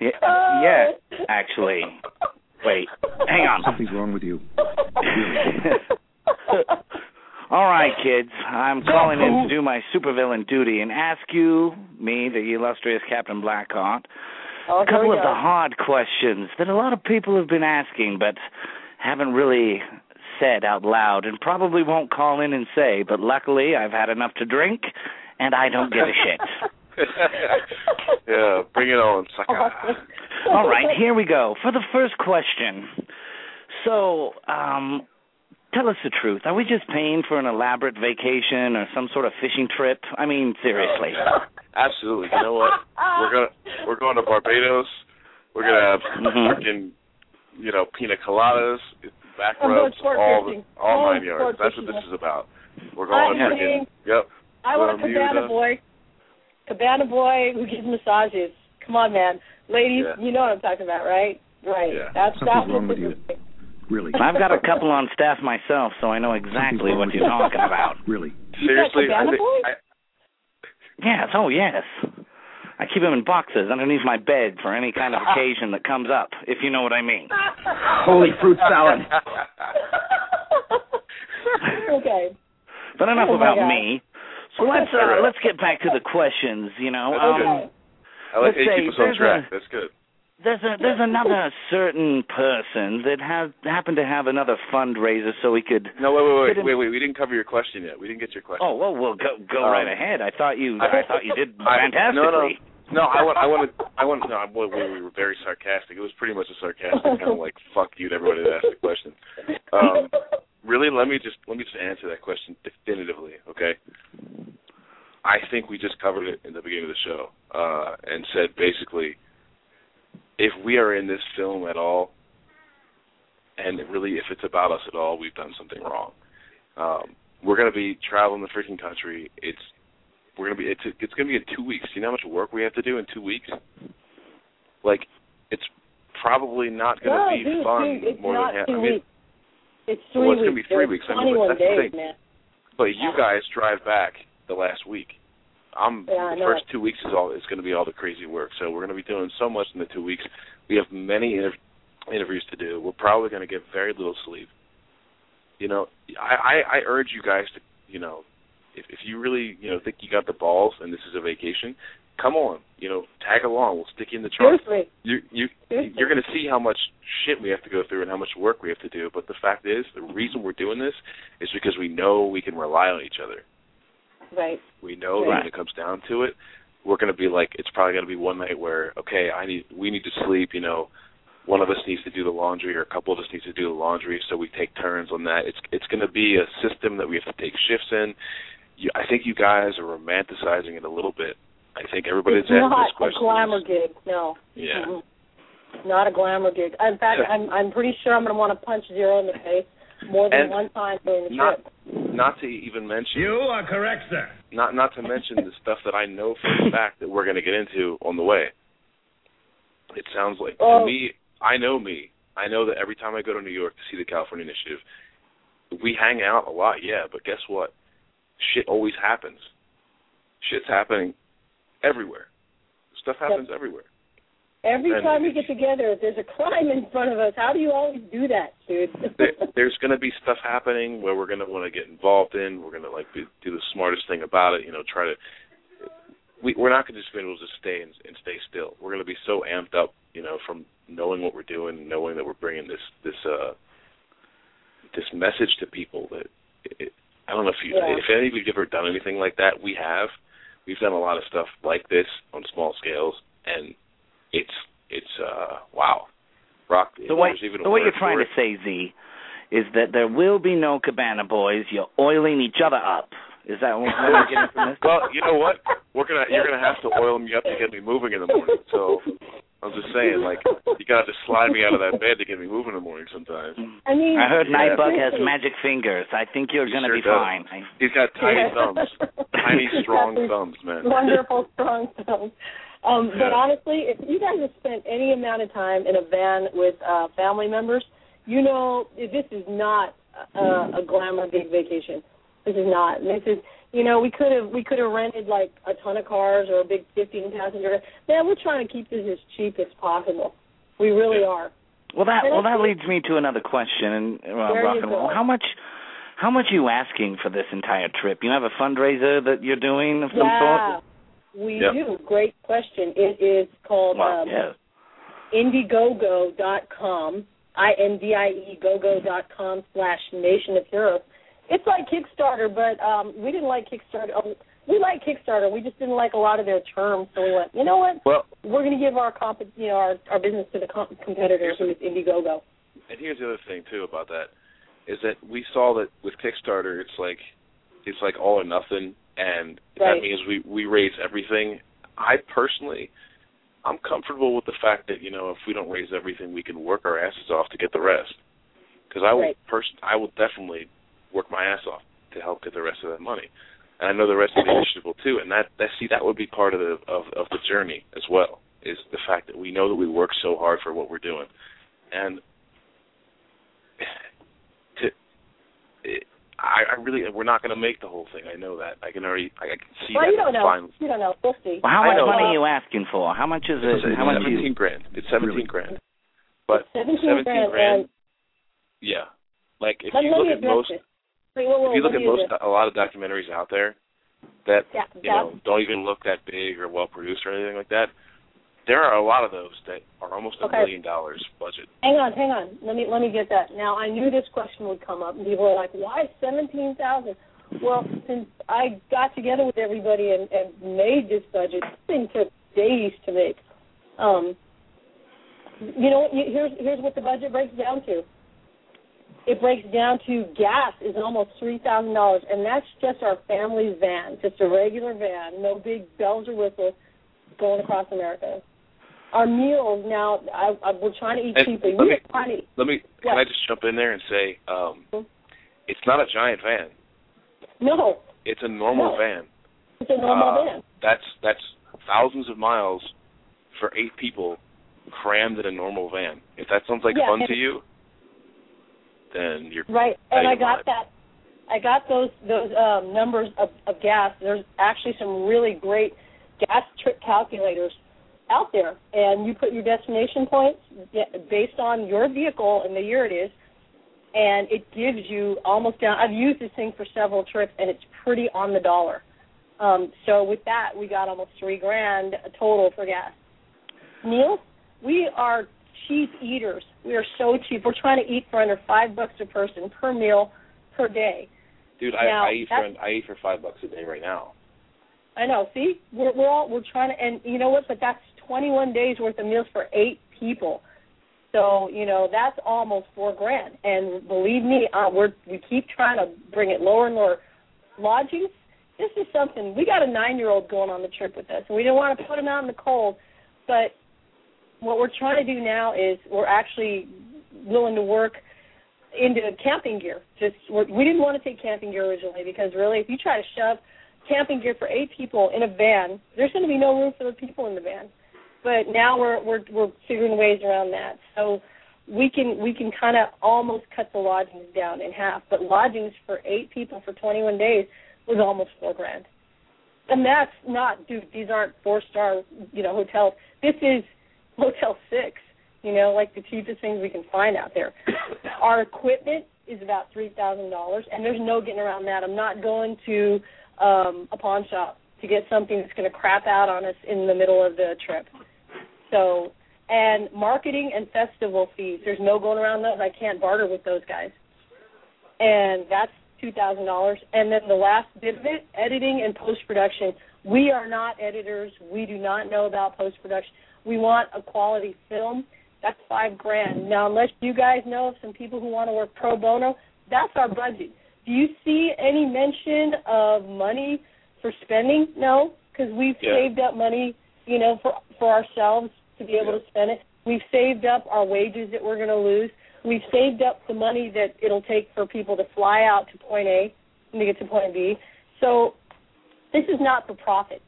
yeah, Oh. yeah, actually. Wait, hang on. Something's wrong with you. All right, kids. I'm calling in to do my supervillain duty and ask you, me, the illustrious Captain Blackheart, Oh, a couple of the hard questions that a lot of people have been asking but haven't really said out loud and probably won't call in and say, but luckily I've had enough to drink and I don't give a shit. yeah, bring it on, sucker. All right, here we go. For the first question. So, um, tell us the truth. Are we just paying for an elaborate vacation or some sort of fishing trip? I mean, seriously. Absolutely. You know what? We're gonna we're going to Barbados. We're gonna have Mhm. freaking you know pina coladas, back rubs, sport all the, fishing. all Going nine yards. That's what this is about. We're going to I'm freaking saying- yep. I want a cabana Bermuda. boy. Cabana boy who gives massages. Come on, man. Ladies, Yeah. you know what I'm talking about, right? Right. Yeah. That's Something's that's wrong what with this you. is. Really. I've got a couple on staff myself, so I know exactly what you're talking about. Really. You got Seriously, I think? I, Yes, oh yes. I keep them in boxes underneath my bed for any kind of occasion that comes up, if you know what I mean. Holy fruit salad. okay. But enough Oh, about God. me. So let's uh, let's get back to the questions. You know, um, Okay. I like Let's say keep us on track. a- That's good. There's a there's another certain person that has happened to have another fundraiser, so we could. No, wait, wait, wait, wait, wait. We didn't cover your question yet. We didn't get your question. Oh well, well go go Um, right ahead. I thought you I- I, thought you did fantastically. no, no. No, I want, I want to, I want. No, we, we were very sarcastic. It was pretty much a sarcastic kind of like "fuck you" to everybody that asked the question. Um, really, let me just let me just answer that question definitively, okay? I think we just covered it in the beginning of the show uh, and said basically, if we are in this film at all, and really if it's about us at all, we've done something wrong. Um, we're going to be traveling the freaking country. It's we're going to be it's it's going to be in two weeks. You know how much work we have to do in two weeks? Like, it's probably not going to no, be dude, fun dude, it's more not than half. I mean, weeks. It's three well, it's gonna weeks. be three There's weeks. I mean, but 21 that's the days, thing. man. But you guys drive back the last week. I'm Yeah, the first two weeks is all is going to be all the crazy work. So we're going to be doing so much in the two weeks. We have many inter- interviews to do. We're probably going to get very little sleep. You know, I, I I urge you guys to you know, if if you really you know think you got the balls and this is a vacation, come on. You know, tag along. We'll stick you in the trunk. Seriously. You you Seriously. you're going to see how much shit we have to go through and how much work we have to do. But the fact is, the reason we're doing this is because we know we can rely on each other. Right. We know that when it comes down to it, we're going to be like, it's probably going to be one night where, okay, I need, we need to sleep. You know, one of us needs to do the laundry, or a couple of us needs to do the laundry, so we take turns on that. It's it's going to be a system that we have to take shifts in. You, I think you guys are romanticizing it a little bit. I think everybody's it's asking not this question. a glamour gig. No. Yeah. Mm-mm. Not a glamour gig. In fact, I'm I'm pretty sure I'm going to want to punch zero in the face more than And one time during the not- trip. Not to even mention You are correct, sir. not not to mention the stuff that I know for a fact that we're going to get into on the way. It sounds like Oh. to me, I know me. I know that every time I go to New York to see the California Initiative, we hang out a lot, yeah, but guess what? Shit always happens. Shit's happening everywhere. Stuff happens everywhere. Every And time we get together, if there's a crime in front of us, how do you always do that, dude? there, there's going to be stuff happening where we're going to want to get involved in. We're going to like be, do the smartest thing about it. You know, try to. We, we're not going to just be able to stay and, and stay still. We're going to be so amped up, you know, from knowing what we're doing, knowing that we're bringing this this uh this message to people that it, I don't know if you Yeah. if any of you've ever done anything like that. We have. We've done a lot of stuff like this on small scales, and it's it's uh wow. Rock. The what, there's even a so you're trying to say, Z, is that there will be no Cabana Boys. You're oiling each other up. Is that what we're getting from this? Well, you know what? We're gonna you're gonna have to oil me up to get me moving in the morning. So I was just saying, like, you gotta just slide me out of that bed to get me moving in the morning sometimes. I mean, I heard Yeah. Nightbug has magic fingers. I think you're He gonna sure be does. fine. He's got tiny Yeah. thumbs, tiny strong thumbs, man. wonderful, strong thumbs. Um, Yeah. But honestly, if you guys have spent any amount of time in a van with uh, family members, you know this is not uh, a glamour big vacation. This is not. This is, you know, we could have we could have rented like a ton of cars or a big fifteen passenger. Man, we're trying to keep this as cheap as possible. We really Yeah. are. Well, that And well that leads me to another question. And well, There rock and roll. How much? How much are you asking for this entire trip? You have a fundraiser that you're doing of some yeah, sort? We Yep. do. Great question. It is called Wow, um, yeah. Indiegogo.com, I-N-D-I-E, gogo.com slash Nation of Heroes. It's like Kickstarter, but um, we didn't like Kickstarter. Oh, we like Kickstarter. We just didn't like a lot of their terms, so we went, you know what? Well, We're going to give our comp- you know, our, our business to the comp- competitors, who is Indiegogo. and here's the other thing too about that is that we saw that with Kickstarter, it's like it's like all or nothing, and Right. that means we we raise everything. I personally, I'm comfortable with the fact that you know if we don't raise everything, we can work our asses off to get the rest. Because I will Right. person I will definitely work my ass off to help get the rest of that money, and I know the rest of the initiative will too. And that that see that would be part of the of of the journey as well is the fact that we know that we work so hard for what we're doing, and to it, I, I really we're not going to make the whole thing. I know that. I can already I can see Well, that. you don't know. final- You don't know. We'll see. Well, how I much know. money are you asking for? How much is it? It's, it's how much you? seventeen grand. It's seventeen Really? grand. But seventeen grand, grand. and Yeah. Like if let, you let look at most. Wait, whoa, whoa, if you look at most address- a lot of documentaries out there that yeah, you know don't even look that big or well produced or anything like that, there are a lot of those that are almost a Okay. million dollars budget. Hang on, hang on. Let me let me get that. Now I knew this question would come up, and people are like, "Why seventeen thousand? Well, since I got together with everybody and, and made this budget, this thing took days to make. Um, you know, here's here's what the budget breaks down to. It breaks down to gas is almost three thousand dollars, and that's just our family's van, just a regular van, no big bells or whistles, going across America. Our meals now, I, I, we're trying to eat And cheaply. let me- to. Let me What? can I just jump in there and say um Mhm. it's not a giant van. No, It's a normal No. van. it's a normal Uh, van. That's that's thousands of miles for eight people crammed in a normal van. If that sounds like Yeah, fun to you, then you're Right, and I got mind. that. I got those those um, numbers of, of gas. There's actually some really great gas trip calculators out there, and you put your destination points based on your vehicle and the year it is, and it gives you almost down. I've used this thing for several trips, and it's pretty on the dollar. Um, so with that, we got almost three grand total for gas. Meals, we are cheap eaters. We are so cheap. We're trying to eat for under five bucks a person per meal per day. Dude, Now, I, I eat for I eat for five bucks a day right now. I know. See, we're we're all we're trying to, and you know what? But that's 21 days worth of meals for eight people. So you know that's almost four grand. And believe me, uh, we're we keep trying to bring it lower and lower. Lodging, this is something. We got a nine-year-old going on the trip with us, and we didn't want to put him out in the cold. But what we're trying to do now is we're actually willing to work into camping gear. Just we're, we didn't want to take camping gear originally because really, if you try to shove camping gear for eight people in a van, there's going to be no room for the people in the van. But now we're we're we're figuring ways around that. So we can we can kind of almost cut the lodgings down in half. But lodgings for eight people for 21 days was almost four grand. And that's not, dude. These aren't four star, you know, hotels. This is Motel Six. You know, like the cheapest things we can find out there. Our equipment is about three thousand dollars, and there's no getting around that. I'm not going to um, a pawn shop to get something that's going to crap out on us in the middle of the trip. So, and marketing and festival fees. There's no going around those. I can't barter with those guys, and that's two thousand dollars. And then the last bit of it, editing and post production. We are not editors. We do not know about post production. We want a quality film, That's five grand. Now, unless you guys know of some people who want to work pro bono, that's our budget. Do you see any mention of money for spending? No, because we've Yeah. saved up money, you know, for for ourselves to be able Yeah. to spend it. We've saved up our wages that we're going to lose. We've saved up the money that it'll take for people to fly out to point A and to get to point B. So this is not for profit.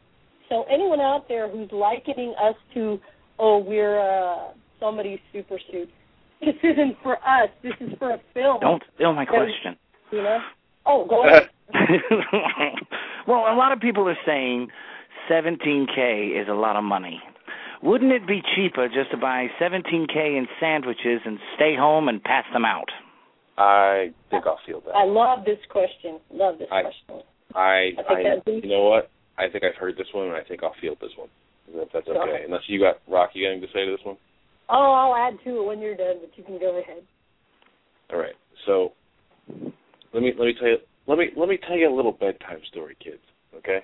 So anyone out there who's likening us to, oh, we're uh, somebody's super suit, this isn't for us. This is for a film. Don't steal my question. You know? Oh, go ahead. well, a lot of people are saying 17k is a lot of money. Wouldn't it be cheaper just to buy 17k in sandwiches and stay home and pass them out? I think I'll feel that. I love this question. Love this I- question. I, I think I you know what? I think I've heard this one, and I think I'll field this one. If that's okay. Okay. Unless you got Rock, you got anything to say to this one? Oh, I'll add to it when you're done, but you can go ahead. All right. So let me let me tell you let me let me tell you a little bedtime story, kids. Okay.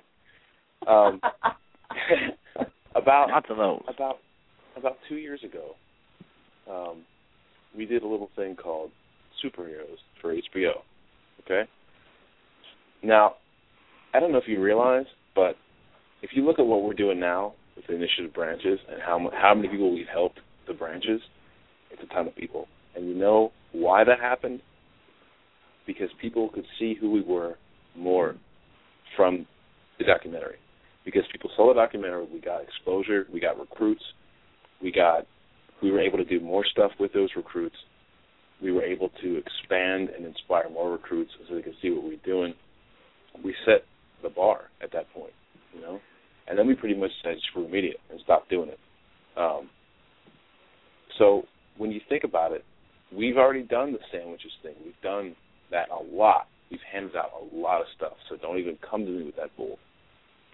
Um, about those. about about two years ago, um, we did a little thing called superheroes for HBO. Okay. Now, I don't know if you realize, but if you look at what we're doing now with the initiative branches and how how many people we've helped the branches, it's a ton of people. And you know why that happened? Because people could see who we were more from the documentary. Because people saw the documentary, we got exposure, we got recruits, we got we were able to do more stuff with those recruits. We were able to expand and inspire more recruits so they could see what we're doing. We set the bar at that point, you know, and then we pretty much said screw media and stopped doing it. Um, so when you think about it, we've already done the sandwiches thing. We've done that a lot. We've handed out a lot of stuff. So don't even come to me with that bull.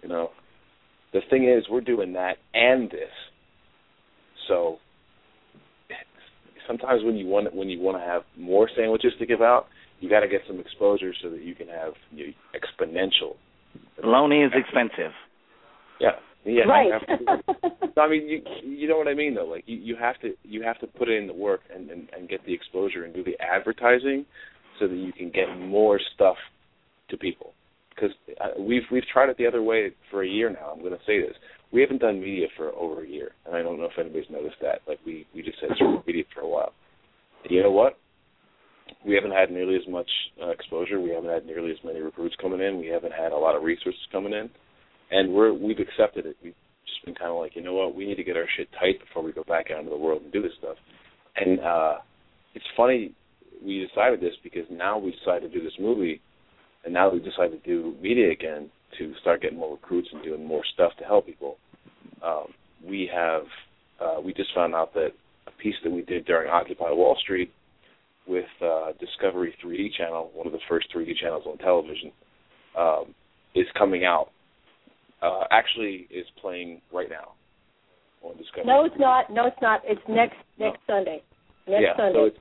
You know, the thing is, we're doing that and this. So sometimes when you want when you want to have more sandwiches to give out, you got to get some exposure so that you can have you know, exponential. Baloney is expensive. Yeah, yeah. right. have I mean, you you know what I mean though. Like you, you have to you have to put in the work and, and and get the exposure and do the advertising, so that you can get more stuff to people. Because we've we've tried it the other way for a year now. I'm going to say this: we haven't done media for over a year, and I don't know if anybody's noticed that. Like we we just screw media for a while. You know what? We haven't had nearly as much uh, exposure. We haven't had nearly as many recruits coming in. We haven't had a lot of resources coming in, and we're we've accepted it. We've just been kind of like, you know what? We need to get our shit tight before we go back out into the world and do this stuff. And uh it's funny we decided this because now we decided to do this movie, and now we decided to do media again to start getting more recruits and doing more stuff to help people. Um, we have uh, we just found out that a piece that we did during Occupy Wall Street with uh, Discovery 3D channel, one of the first 3D channels on television, um, is coming out. Uh, actually, is playing right now on Discovery. no, it's not. No, it's not. It's next next Sunday. Next yeah, Sunday. so it's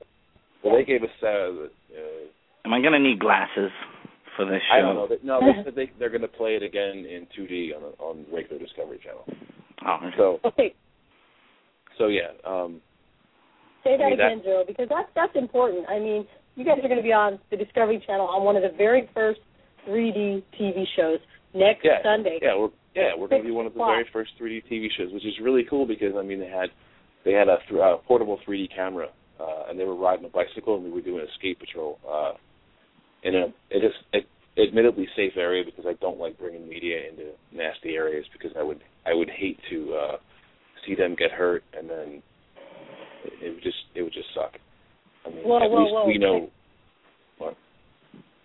well, they gave us uh, uh, Am I going to need glasses for this show? I don't know. They, no, they said they, they're going to play it again in 2D on on regular Discovery Channel. Oh, So okay, so yeah. Um, say that I mean, again, Joe, because that's that's important. I mean, you guys are going to be on the Discovery Channel on one of the very first 3D TV shows next yeah, Sunday. yeah, we're yeah we're going to be one of the very first 3D TV shows, which is really cool because I mean they had they had a th- uh, portable 3D camera uh, and they were riding a bicycle and we were doing escape patrol uh, in a it is it, admittedly safe area because I don't like bringing media into nasty areas because I would I would hate to uh, see them get hurt and then it, it would just it would just suck. I mean, Whoa, at whoa, least whoa. we know. What?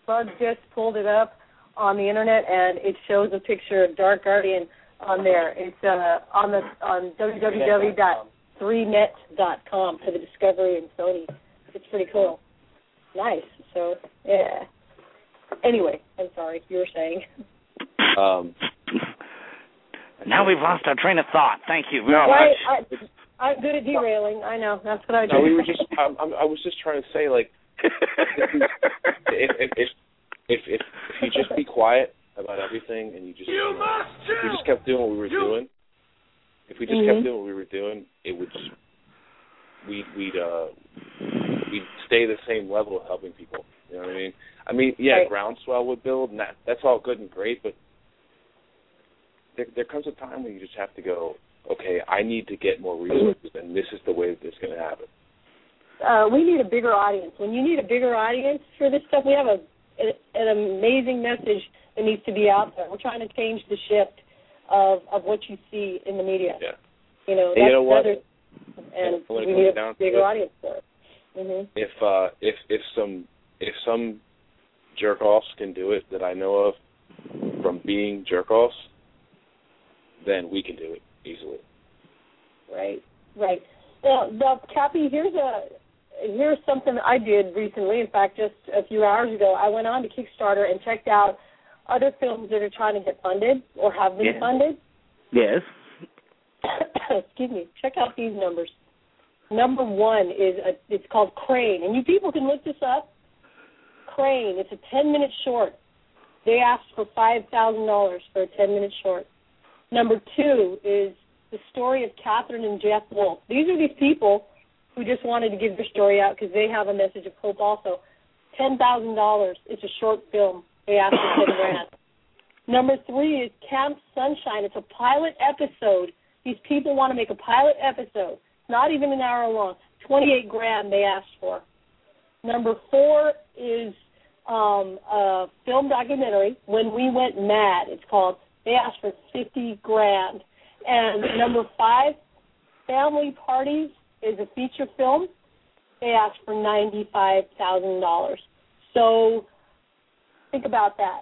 Bug just pulled it up on the internet, and it shows a picture of Dark Guardian on there. It's uh, on the on www.3net.com for the Discovery and Sony. It's pretty cool. Nice. So yeah. Anyway, I'm sorry. You were saying. Um, now we've lost our train of thought. Thank you very Right. much. I, I'm good at derailing. I know. That's what I do. no, we were just. I, I'm- I was just trying to say, like, if if if if, if, if you just be quiet about everything and you just you know, if we just kept doing what we were doing, if we just Mhm. kept doing what we were doing, it would just we we'd uh we'd stay the same level of helping people. You know what I mean? I mean, yeah, Right. groundswell would build, and that that's all good and great, but there there comes a time when you just have to go, okay, I need to get more resources, and this is the way that this is going to happen. uh, we need a bigger audience. When you need a bigger audience for this stuff, we have a, an amazing message that needs to be out there. We're trying to change the shift of of what you see in the media. Yeah. You know, And that's you know what? another, and we need a bigger audience for it. Hmm If uh if if some if some jerk offs can do it that I know of from being jerk offs, then we can do it easily. Right, right. Now, now, Cappy, here's a here's something I did recently. In fact, just a few hours ago, I went on to Kickstarter and checked out other films that are trying to get funded or have been Yeah. funded. Yes. Excuse me. Check out these numbers. Number one is a, it's called Crane, and you people can look this up. Crane. It's a ten minute short. They asked for five thousand dollars for a ten minute short. Number two is the story of Catherine and Jeff Wolf. These are these people who just wanted to give their story out because they have a message of hope. Also, ten thousand dollars. It's a short film. They asked for ten grand. Number three is Camp Sunshine. It's a pilot episode. These people want to make a pilot episode, not even an hour long. Twenty-eight grand they asked for. Number four is um, a film documentary. When we went mad, it's called. They asked for fifty grand. And number five, Family Parties is a feature film. They asked for ninety-five thousand dollars. So think about that.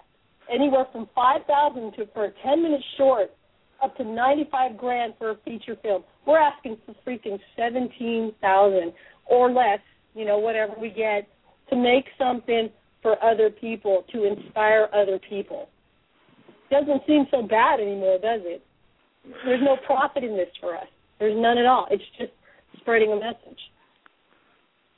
Anywhere from five thousand to for a ten-minute short, up to ninety-five grand for a feature film. We're asking for freaking seventeen thousand or less. You know, whatever we get to make something for other people to inspire other people. Doesn't seem so bad anymore, does it? There's no profit in this for us. There's none at all. It's just spreading a message.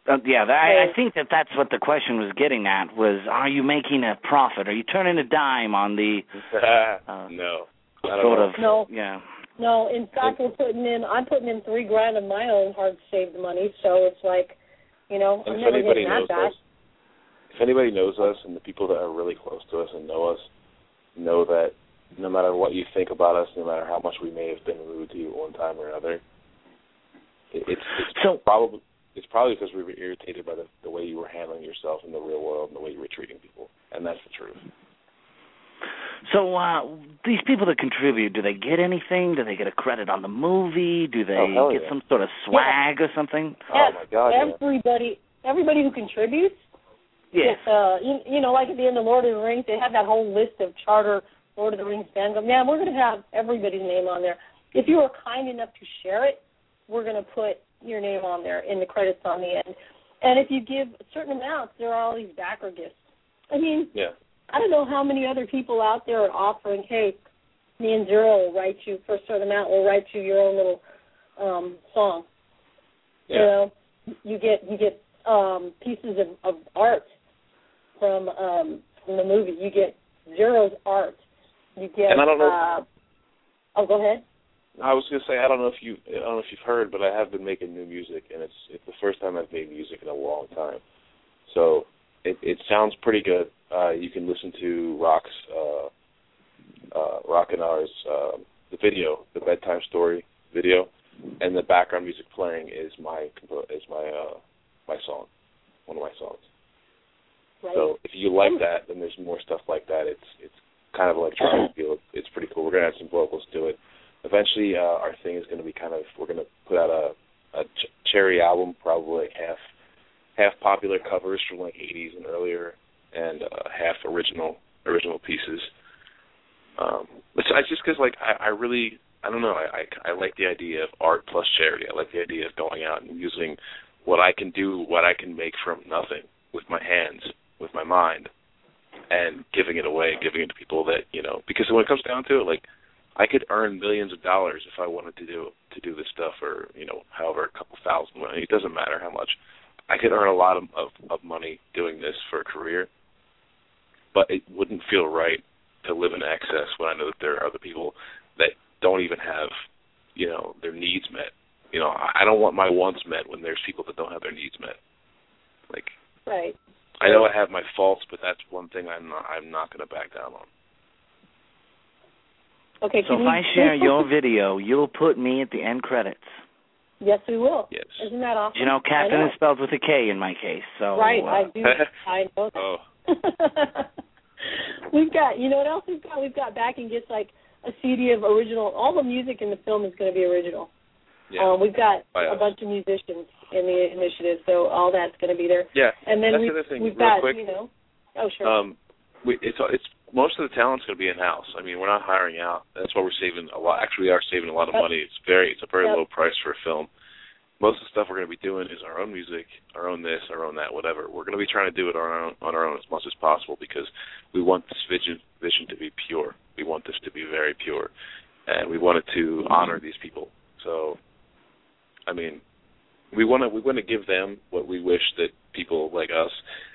Uh, yeah, I, I think that that's what the question was getting at. Was are you making a profit? Are you turning a dime on the Uh, no. I don't sort know. of? No. Yeah. No, in fact, we're putting in. I'm putting in three grand of my own hard saved money, so it's like, you know, And I'm if never anybody getting that knows back. us, if anybody knows us, and the people that are really close to us and know us, know that no matter what you think about us, no matter how much we may have been rude to you one time or another, it, it's it's So- probably it's probably because we were irritated by the the way you were handling yourself in the real world and the way you were treating people, and that's the truth. So uh these people that contribute, do they get anything? Do they get a credit on the movie? Do they Oh, get yeah. some sort of swag or something? Oh Yes, my God! yeah. everybody, everybody who contributes. Yes. If, uh, you, you know, like at the end of Lord of the Rings, they have that whole list of charter Lord of the Rings fans. Man, we're going to have everybody's name on there. If you are kind enough to share it, we're going to put your name on there in the credits on the end. And if you give certain amounts, there are all these backer gifts. I mean, Yeah. I don't know how many other people out there are offering, hey, me and Zero will write you for a certain amount. We'll write you your own little um, song. Yeah. You know, you get you get um, pieces of, of art from um, from the movie. You get Zero's art. You get. And I don't know- Uh, oh, go ahead. I was gonna say I don't know if you I don't know if you've heard, but I have been making new music, and it's it's the first time I've made music in a long time. So it it sounds pretty good. Uh, you can listen to Rock's uh, uh, Rock and Ours uh, the video, the bedtime story video, and the background music playing is my is my uh, my song, one of my songs. Right. So if you like that, then there's more stuff like that. It's it's kind of electronic feel. It's pretty cool. We're gonna add some vocals to it. Eventually, uh, our thing is gonna be kind of we're gonna put out a a ch- cherry album, probably like half half popular covers from like 80s and earlier, and uh, half original original pieces. Um, it's, it's just because like I, I really I don't know I, I I like the idea of art plus charity. I like the idea of going out and using what I can do, what I can make from nothing with my hands, with my mind, and giving it away, giving it to people that you know. Because when it comes down to it, like I could earn millions of dollars if I wanted to do to do this stuff, or you know, however, a couple thousand. It doesn't matter how much. I could earn a lot of of, of money doing this for a career, but it wouldn't feel right to live in excess when I know that there are other people that don't even have, you know, their needs met. you know, I I don't want my wants met when there's people that don't have their needs met. Like Right. I know I have my faults, but that's one thing I'm not I'm not going to back down on. Okay. So can if we- I share your video, you'll put me at the end credits. Yes, we will. Yes. Isn't that awesome? You know, Captain know. is spelled with a K in my case. So Right, uh, I do. I know that. Oh, we've got, you know what else we've got? We've got back and gets like a CD of original. All the music in the film is going to be original. yeah. Um, we've got By a us. bunch of musicians in the initiative, so all that's going to be there. yeah. And then That's we, the other thing, we've real got, quick. you know, oh sure. Um, we, it's it's most of the talent's going to be in house. I mean, we're not hiring out. That's why we're saving a lot. Actually, we are saving a lot of money. It's very it's a very Yep. low price for a film. Most of the stuff we're going to be doing is our own music, our own this, our own that, whatever. We're going to be trying to do it on our own, on our own as much as possible because we want this vision vision to be pure. We want this to be very pure, and we wanted to honor these people. So, I mean, we want to we want to give them what we wish that people like us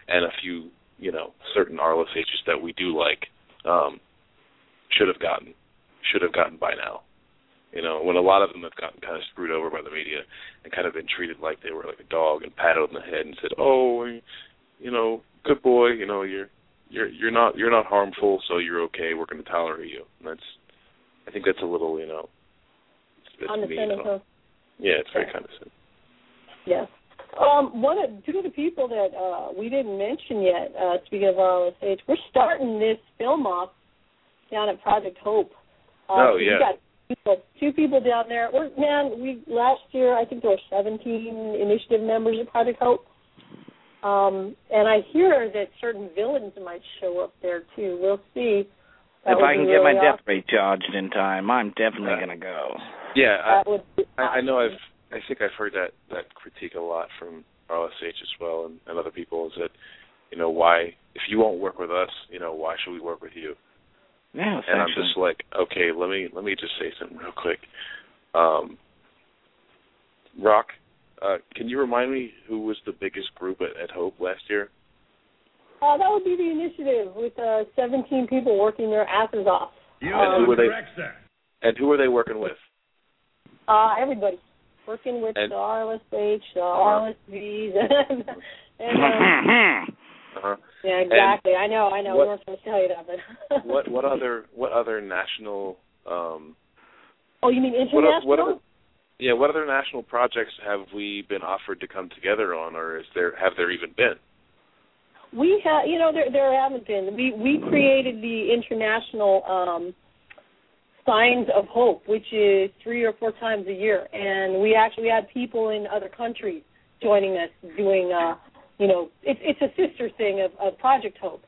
and a few you know certain RLSHs that we do like um, should have gotten should have gotten by now. You know, when a lot of them have gotten kind of screwed over by the media and kind of been treated like they were like a dog and patted on the head and said, "Oh, you know, good boy, you know, you're you're you're not you're not harmful, so you're okay. We're going to tolerate you." And that's I think that's a little, you know, it's, it's on the mean. Senate, I Yeah, it's very Yeah. condescending. Yeah. Um, one of two of the people that uh, we didn't mention yet, uh, speaking of RLSH, we're starting this film off down at Project Hope. Uh, Oh, yeah. got people, two people down there. We're, man, we last year I think there were 17 initiative members of Project Hope. Um, and I hear that certain villains might show up there too. We'll see. That if I can be get my really death awesome. rate charged in time, I'm definitely Yeah. going to go. Yeah, I, That would be I, I know. I've I think I've heard that that critique a lot from RLSH as well and, and other people is that you know why if you won't work with us you know why should we work with you Yeah, and I'm just like okay let me let me just say something real quick. Um Rock uh can you remind me who was the biggest group at, at Hope last year? Uh, that would be the initiative with uh, 17 people working their asses off. You Um, are who were they- correct, and who are they working with? Uh, everybody. Working with And- the RLSH, the RLSVs, and, and um, uh-huh. Yeah, exactly. I know, I know. what- we weren't supposed to tell you that, but what what other what other national um Oh, you mean what, international? what other yeah what other national projects have we been offered to come together on or is there have there even been We have, you know, there there haven't been. We we created the international um, signs of hope, which is three or four times a year, and we actually had people in other countries joining us doing, uh, you know, it's it's a sister thing of, of Project Hope.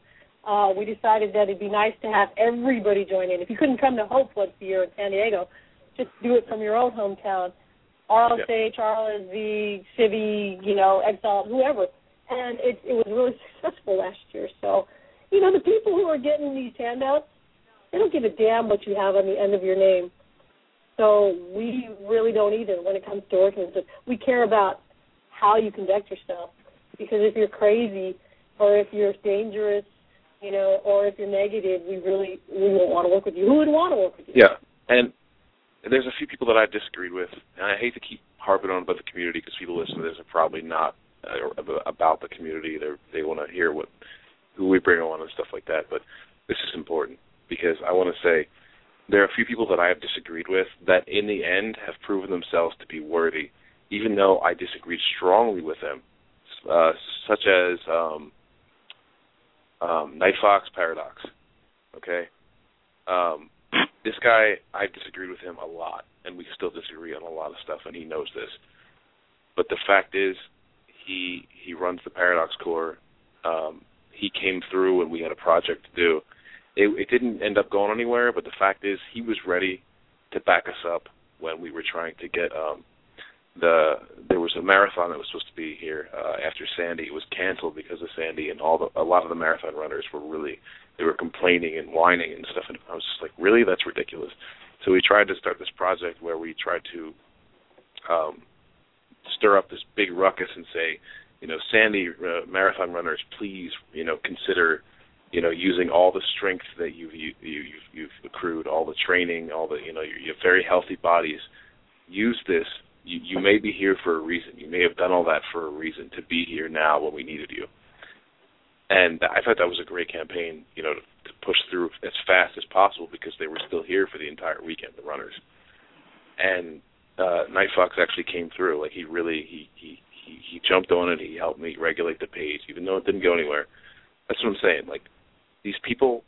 Uh, we decided that it'd be nice to have everybody join in. If you couldn't come to Hope once a year in San Diego, just do it from your own hometown. RLSH, RLSV, Civi, you know, Exile, whoever and it it was really successful last year. So, you know, the people who are getting these handouts, they don't give a damn what you have on the end of your name. So we really don't either when it comes to working. We care about how you conduct yourself. Because if you're crazy or if you're dangerous, you know, or if you're negative, we really we won't want to work with you. Who would want to work with you? Yeah, and there's a few people that I've disagreed with, and I hate to keep harping on about the community because people listening to this are probably not uh, about the community. They they want to hear what who we bring on and stuff like that. But this is important because I want to say there are a few people that I have disagreed with that in the end have proven themselves to be worthy, even though I disagreed strongly with them, uh, such as um, um, Night Fox Paradox. Okay. Um, this guy, I've disagreed with him a lot, and we still disagree on a lot of stuff, and he knows this. But the fact is, he he runs the Paradox Corps. Um, he came through, when we had a project to do. It, it didn't end up going anywhere, but the fact is, he was ready to back us up when we were trying to get um, the. There was a marathon that was supposed to be here uh, after Sandy. It was canceled because of Sandy, and all the a lot of the marathon runners were really they were complaining and whining and stuff and I was just like, Really? That's ridiculous. So we tried to start this project where we tried to um stir up this big ruckus and say, you know, Sandy uh, marathon runners, please, you know, consider, you know, using all the strength that you've you, you, you've, you've accrued, all the training, all the, you know, you have very healthy bodies. Use this you you may be here for a reason. You may have done all that for a reason to be here now when we needed you. And I thought that was a great campaign, you know, to, to push through as fast as possible because they were still here for the entire weekend, the runners. And uh Night Fox actually came through. Like he really he he he, he jumped on it. He helped me regulate the page, even though it didn't go anywhere. That's what I'm saying. Like these people,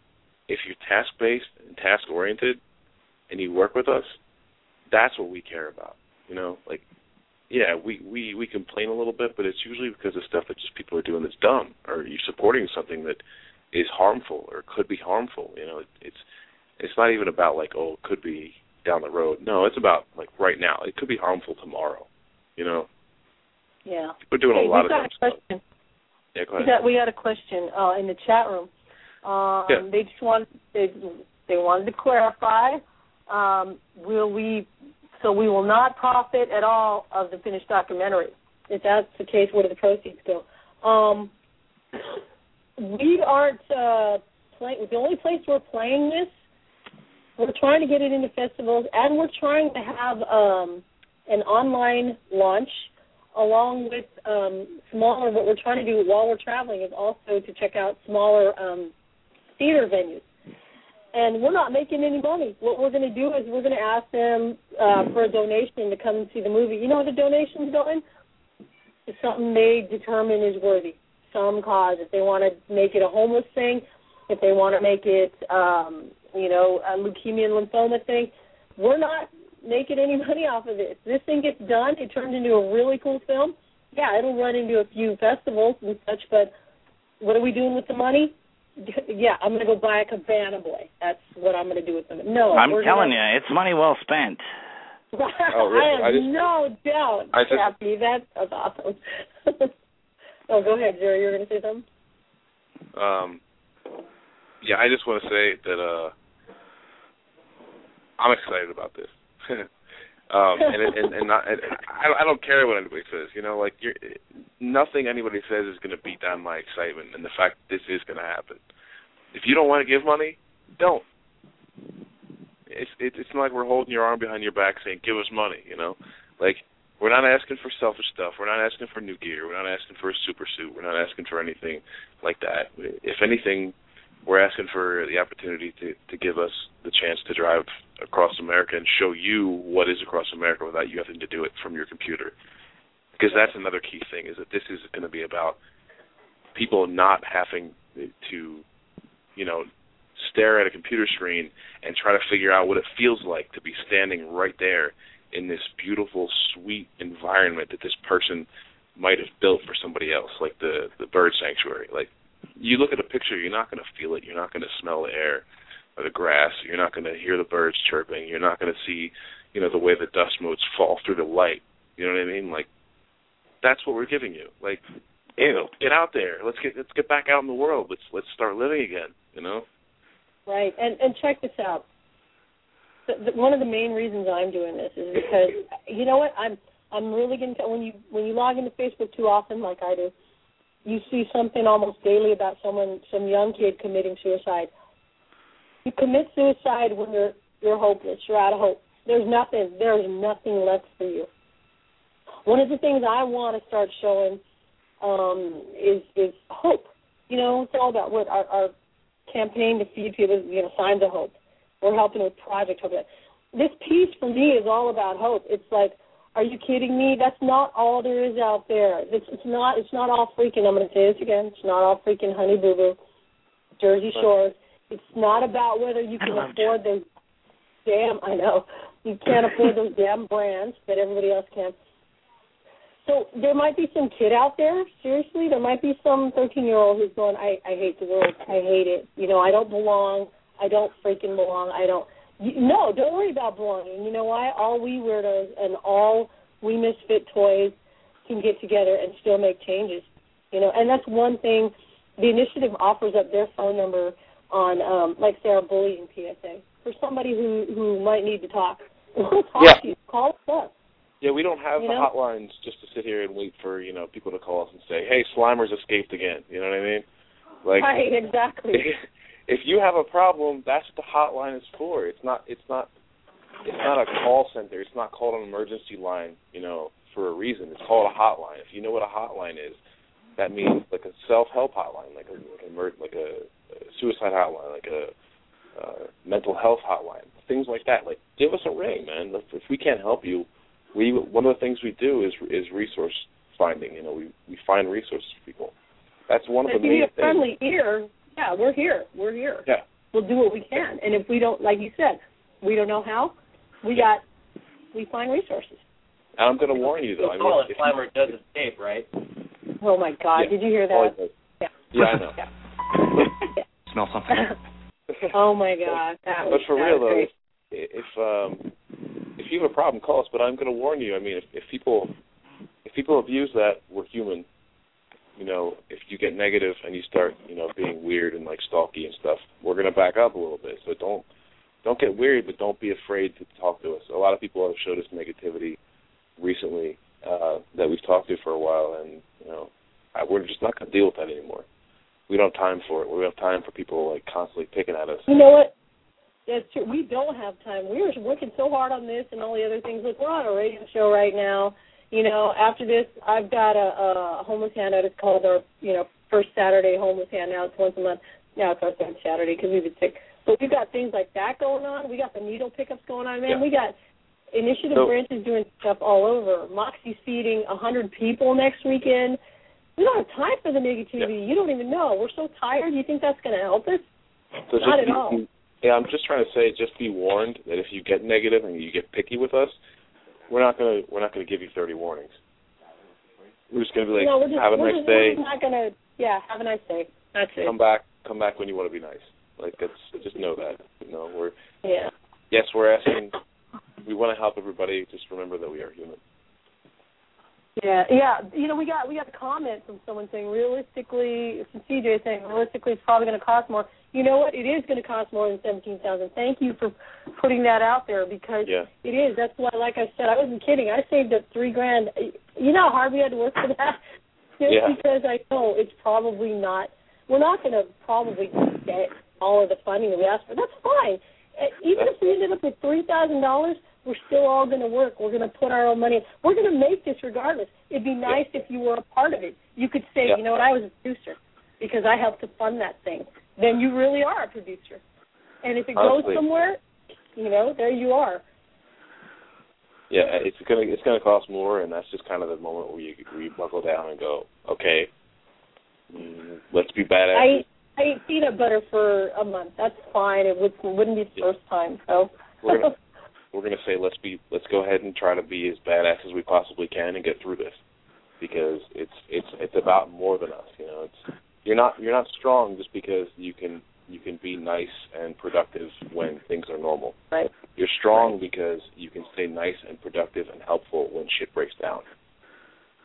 if you're task based and task oriented, and you work with us, that's what we care about. You know, like yeah, we we we complain a little bit, but it's usually because of stuff that just people are doing that's dumb, or you're supporting something that is harmful or could be harmful. You know, it, it's it's not even about like oh it could be down the road. No, it's about like right now. It could be harmful tomorrow. You know. Yeah. We're doing hey, a lot of got dumb a stuff. question. Yeah, go We ahead. got we got a question uh, in the chat room. Um, Yeah. They just want they they wanted to clarify. Um, will we? So we will not profit at all of the finished documentary. If that's the case, where do the proceeds go? Um, we aren't uh, playing. The only place we're playing this, we're trying to get it into festivals, and we're trying to have um, an online launch along with um, smaller. What we're trying to do while we're traveling is also to check out smaller um, theater venues. And we're not making any money. What we're going to do is we're going to ask them uh, for a donation to come and see the movie. You know where the donation's going? It's something they determine is worthy. Some cause. If they want to make it a homeless thing, if they want to make it, um, you know, a leukemia and lymphoma thing, we're not making any money off of this. This thing gets done, it turns into a really cool film. Yeah, it'll run into a few festivals and such, but what are we doing with the money? Yeah, I'm going to go buy a cabana boy. That's what I'm going to do with them. No, I'm telling gonna, you, it's money well spent. Oh, really? I have I just- no doubt, I just- Chappie. That, that's awesome. oh, go ahead, Jerry. You were going to say something? Um, yeah, I just want to say that uh, I'm excited about this. um, and it, and, and, not, and I, I don't care what anybody says. You know, like you're, nothing anybody says is going to beat down my excitement and the fact that this is going to happen. If you don't want to give money, don't. It's it's not like we're holding your arm behind your back saying give us money. You know, like we're not asking for selfish stuff. We're not asking for new gear. We're not asking for a super suit. We're not asking for anything like that. If anything, we're asking for the opportunity to to give us the chance to drive across America and show you what is across America without you having to do it from your computer. Because that's another key thing is that this is going to be about people not having to, you know, stare at a computer screen and try to figure out what it feels like to be standing right there in this beautiful, sweet environment that this person might have built for somebody else, like the the bird sanctuary. Like you look at a picture, you're not going to feel it. You're not going to smell the air or the grass. You're not going to hear the birds chirping. You're not going to see, you know, the way the dust motes fall through the light. You know what I mean? Like that's what we're giving you. Like Ew. get out there. Let's get let's get back out in the world. Let's let's start living again. You know. Right, and and check this out. The, the, one of the main reasons I'm doing this is because you know what I'm I'm really going to when you when you log into Facebook too often like I do, you see something almost daily about someone some young kid committing suicide. You commit suicide when you're you're hopeless. You're out of hope. There's nothing. There's nothing left for you. One of the things I want to start showing um, is is hope. You know, it's all about what our, our campaign to feed people, you know, signs of hope. We're helping with Project Hope. This piece for me is all about hope. It's like, are you kidding me? That's not all there is out there. It's, it's not. It's not all freaking. I'm going to say this again. It's not all freaking honey boo boo, Jersey Shores. It's not about whether you can afford those damn. I know you can't afford those damn brands that everybody else can. So there might be some kid out there. Seriously, there might be some 13 year old who's going, I, I hate the world. I hate it. You know, I don't belong. I don't freaking belong. I don't. You, no, don't worry about belonging. You know why? All we weirdos and all we misfit toys can get together and still make changes. You know, and that's one thing. The initiative offers up their phone number on, um, like, say, our bullying PSA for somebody who who might need to talk. We'll talk Yeah. to you. Call us up. Yeah, we don't have You the know? hotlines just to sit here and wait for you know people to call us and say, "Hey, Slimer's escaped again." You know what I mean? Like, right, exactly. if you have a problem, that's what the hotline is for. It's not. It's not. it's not a call center. It's not called an emergency line, you know, for a reason. It's called a hotline. If you know what a hotline is, that means like a self-help hotline, like a like a, like a, a suicide hotline, like a uh, mental health hotline, things like that. Like, give us a ring, man. If, if we can't help you, we one of the things we do is is resource finding. You know, we we find resources for people. That's one of if the you main need a things. friendly ear, yeah, we're here. We're here. Yeah. We'll do what we can. And if we don't, like you said, we don't know how, we got, we find resources. And I'm going to warn you though. I mean, it if Slimer does escape, right? Oh my God! Yeah. Did you hear you, that? yeah. Yeah. I know. Yeah. Smell something? oh my God! That but was, for that real was though, great. if um, if you have a problem, call us. But I'm going to warn you. I mean, if, if people if people abuse that, we're human. You know, if you get negative and you start, you know, being weird and like stalky and stuff, we're going to back up a little bit. So don't don't get weird, but don't be afraid to talk to us. A lot of people have showed us negativity recently uh, that we've talked to for a while, and you know, I, we're just not going to deal with that anymore. We don't have time for it. We don't have time for people like constantly picking at us. You know what? That's true. We don't have time. We were working so hard on this and all the other things. Look, we're on a radio show right now. You know, after this, I've got a, a homeless handout. It's called our, you know, first Saturday homeless handout. It's once a month. Now it's our third Saturday because we've been sick. But we've got things like that going on. We got the needle pickups going on, man. Yeah. We got Initiative So- branches doing stuff all over. Moxie's feeding a hundred people next weekend. We don't have time for the negativity. You don't even know. We're so tired. You think that's going to help us? So Not just at all. Yeah, I'm just trying to say, just be warned that if you get negative and you get picky with us, we're not gonna we're not gonna give you 30 warnings. We're just gonna be like, no, just, have a nice just, day, We're not to. Yeah, have a nice day. That's it. come back, come back when you want to be nice. Like that's just know that. You know, we're Yeah. yes, we're asking, we want to help everybody. Just remember that we are human. Yeah, yeah. You know, we got we got a comment from someone saying realistically, from CJ saying realistically, it's probably going to cost more. You know what? It is going to cost more than seventeen thousand. Thank you for putting that out there because Yeah. it is. That's why, like I said, I wasn't kidding. I saved up three grand. You know how hard we had to work for that. Just Yeah. because I know it's probably not. We're not going to probably get all of the funding that we asked for. That's fine. Uh, Even if we ended up with three thousand dollars, we're still all going to work. We're going to put our own money. in. We're going to make this regardless. It'd be nice if you were a part of it. You could say, Yeah. you know what, I was a producer because I helped to fund that thing. Then you really are a producer. And if it Honestly. goes somewhere, you know, there you are. Yeah, it's gonna it's gonna cost more, and that's just kind of the moment where you where you buckle down and go, okay, mm, let's be bad. I badass. ate, I ate peanut butter for a month. That's fine. It would, wouldn't be the Yeah. first time. So We're gonna we're gonna say let's be let's go ahead and try to be as badass as we possibly can and get through this because it's it's it's about more than us you know it's you're not you're not strong just because you can you can be nice and productive when things are normal right. you're strong because you can stay nice and productive and helpful when shit breaks down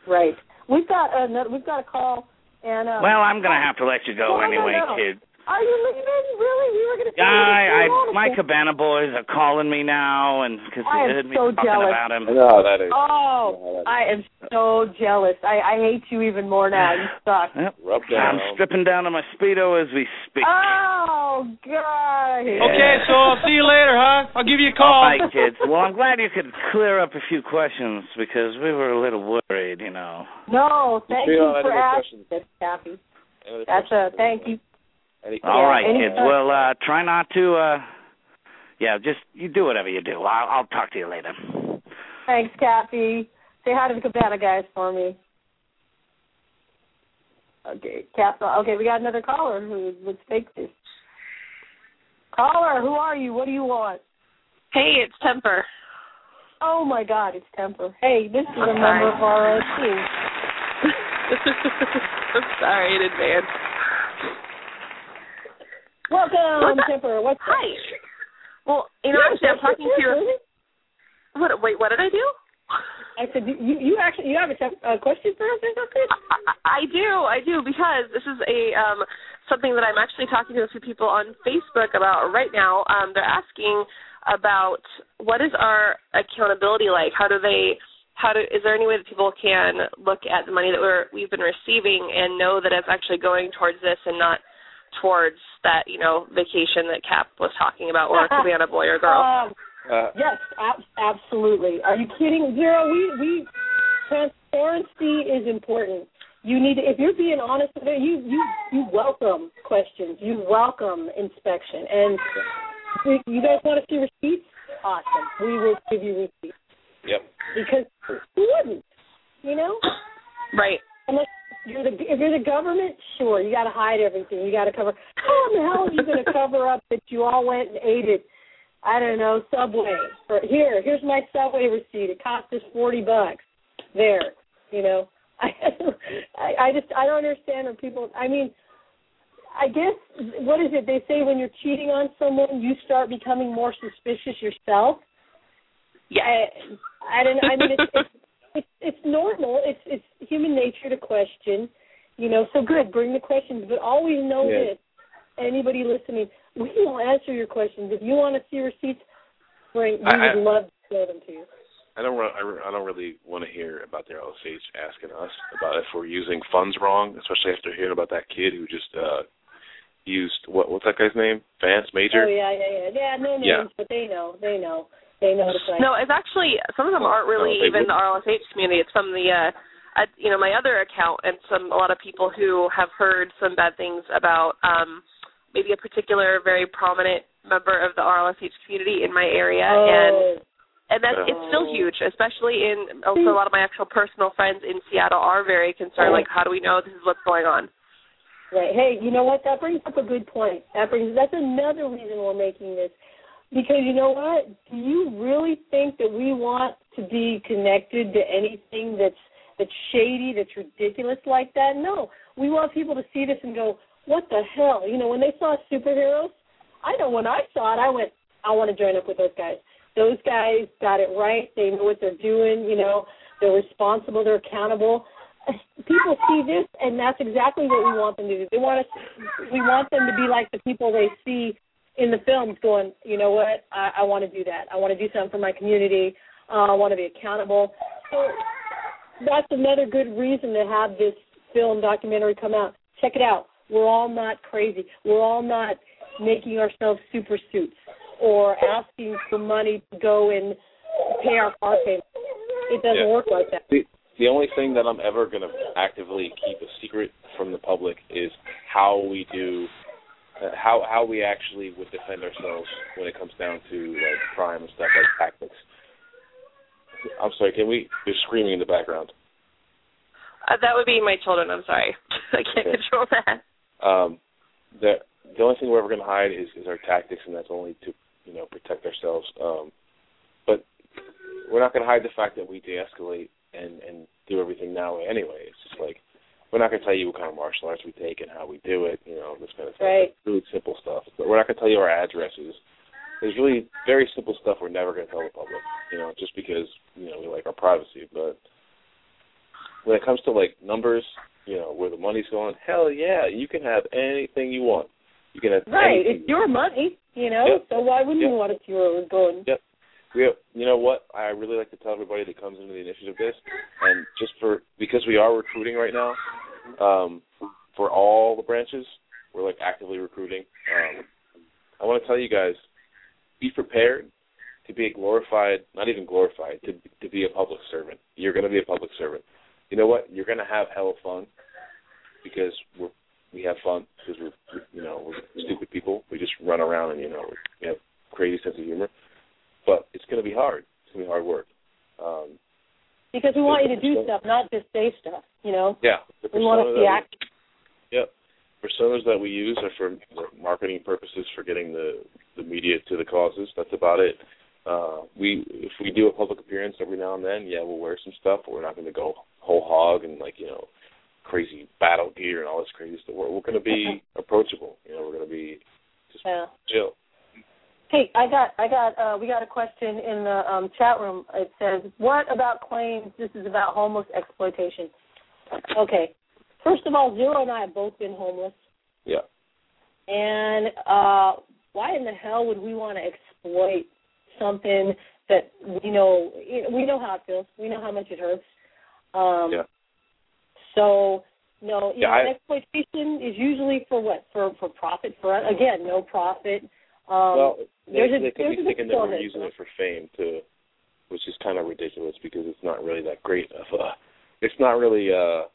Right. We've got another. We've got a call, and uh, Well, I'm gonna have to let you go No, no, anyway, no. kid. Are you leaving? Really? We were going to. Yeah, I, I, my Cabana boys are calling me now, and because they heard me so talking jealous. about him. I know how that is Oh, I am so jealous. I, I hate you even more now. You suck. Yep. down I'm stripping down to my speedo as we speak. Oh God. Yeah. Okay, so I'll see you later, huh? I'll give you a call. right, kids. Well, I'm glad you could clear up a few questions because we were a little worried, you know. No, thank Feel you for asking. questions? That's happy. That's a thank you. Any All Yeah, right, anytime. kids. Well, uh try not to. uh Yeah, just you do whatever you do. I'll, I'll talk to you later. Thanks, Kathy. Say hi to the Cabana guys for me. Okay, Cap. Okay, we got another caller who would take this. Caller, who are you? What do you want? Hey, it's Temper. Oh my God, it's Temper. Hey, this is a member of our team. I'm sorry in advance. Welcome, What's? Temper. What's up? Hi. Well, you know, You actually, I'm talking to you. What? Wait, what did I do? I said, you you actually you have a a question for us or something? I, I do, I do, because this is a um something that I'm actually talking to a few people on Facebook about right now. Um, they're asking about what is our accountability like? How do they? How do? Is there any way that people can look at the money that we're we've been receiving and know that it's actually going towards this and not towards that you know vacation that Cap was talking about or a boy or girl? Um, Uh, Yes, ab- absolutely. Are you kidding? Zero, we we transparency is important. You need to, if you're being honest with it, you you you welcome questions. You welcome inspection. And you guys want to see receipts? Awesome. We will give you receipts yep. because who wouldn't? You know? Right. Unless you're the if you're the government, sure, you got to hide everything. You got to cover. How in the hell are you going to cover up that you all went and ate it? I don't know, Subway. Or here, here's my Subway receipt. It cost us forty bucks. There, you know. I, I I just I don't understand when people. I mean, I guess what is it they say when you're cheating on someone, you start becoming more suspicious yourself. Yeah. I, I don't. I mean, it's, it's it's normal. It's it's human nature to question. You know, so good. Bring the questions, but always know Yeah. this. Anybody listening, we will answer your questions. If you want to see receipts, bring. We I- would love to show them to you. I don't. I I don't really want to hear about the RLSH asking us about if we're using funds wrong, especially after hearing about that kid who just uh used what? What's that guy's name? Vance Major. Oh yeah, yeah, yeah. Yeah, no names, Yeah. but they know. They know. They know the play. No, it's actually some of them aren't really Oh, they even the wouldn't. RLSH community. It's from the uh, uh you know my other account and some a lot of people who have heard some bad things about um maybe a particular very prominent member of the RLSH community in my area and oh, and that's it's still Oh. huge, especially in also a lot of my actual personal friends in Seattle are very concerned. Like, how do we know this is what's going on? Right. Hey, you know what? That brings up a good point. That brings that's another reason we're making this. Because you know what? Do you really think that we want to be connected to anything that's that's shady, that's ridiculous like that? No. We want people to see this and go, What the hell? You know, when they saw superheroes, I know when I saw it I went, I want to join up with those guys. Those guys got it right. They know what they're doing, you know, they're responsible, they're accountable people see this and that's exactly what we want them to do. They want us we want them to be like the people they see in the films going, you know what, I, I want to do that. I want to do something for my community. Uh, I want to be accountable. So that's another good reason to have this film documentary come out. Check it out. We're all not crazy. We're all not making ourselves super suits or asking for money to go and pay our car payment. It doesn't Yeah. work like that. The, the only thing that I'm ever going to actively keep a secret from the public is how we do, uh, how how we actually would defend ourselves when it comes down to like crime and stuff like tactics. I'm sorry. Can we? You're screaming in the background. Uh, that would be my children. I'm sorry, I can't Okay. control that. Um, the the only thing we're ever going to hide is, is our tactics, and that's only to you know protect ourselves. Um, but we're not going to hide the fact that we de-escalate and and do everything way anyway. It's just like we're not going to tell you what kind of martial arts we take and how we do it. You know this kind of stuff. Right. Really simple stuff. But we're not going to tell you our addresses. There's really very simple stuff we're never going to tell the public. You know, just because you know we like our privacy. But when it comes to like numbers, you know, where the money's going, hell yeah, you can have anything you want. You can have Right. anything. It's your money, you know, Yep. so why wouldn't Yep. you want it to was going? Yep. We have, you know what? I really like to tell everybody that comes into the initiative this, and just for because we are recruiting right now, um, for all the branches, we're like actively recruiting. Um, I want to tell you guys, be prepared to be a glorified, not even glorified, to to be a public servant. You're going to be a public servant. You know what? You're going to have hell of fun because we're we have fun because we're you know we're stupid people. We just run around and you know we have crazy sense of humor but it's going to be hard. It's going to be hard work. Um, Because we want you to do stuff, not just say stuff, you know. yeah, We want to see action. yep, personas that we use are for marketing purposes, for getting the the media to the causes. That's about it. Uh, we if we do a public appearance every now and then, yeah, we'll wear some stuff, but we're not going to go whole hog and like you know crazy battle gear and all this crazy stuff. We're, we're going to be approachable. You know, we're going to be just Yeah. chill. Hey, I got, I got, uh, we got a question in the um, chat room. It says, "What about claims this is about homeless exploitation?" Okay, first of all, Zero and I have both been homeless, Yeah. and uh, why in the hell would we want to exploit something that we know? We know how it feels. We know how much it hurts. Um, Yeah. So, no, Yeah, know, I- exploitation is usually for what? For for profit. For again, no profit Um, well, they, there's a- they could be thinking that we're using it for fame too, which is kind of ridiculous because it's not really that great of a. It's not really. uh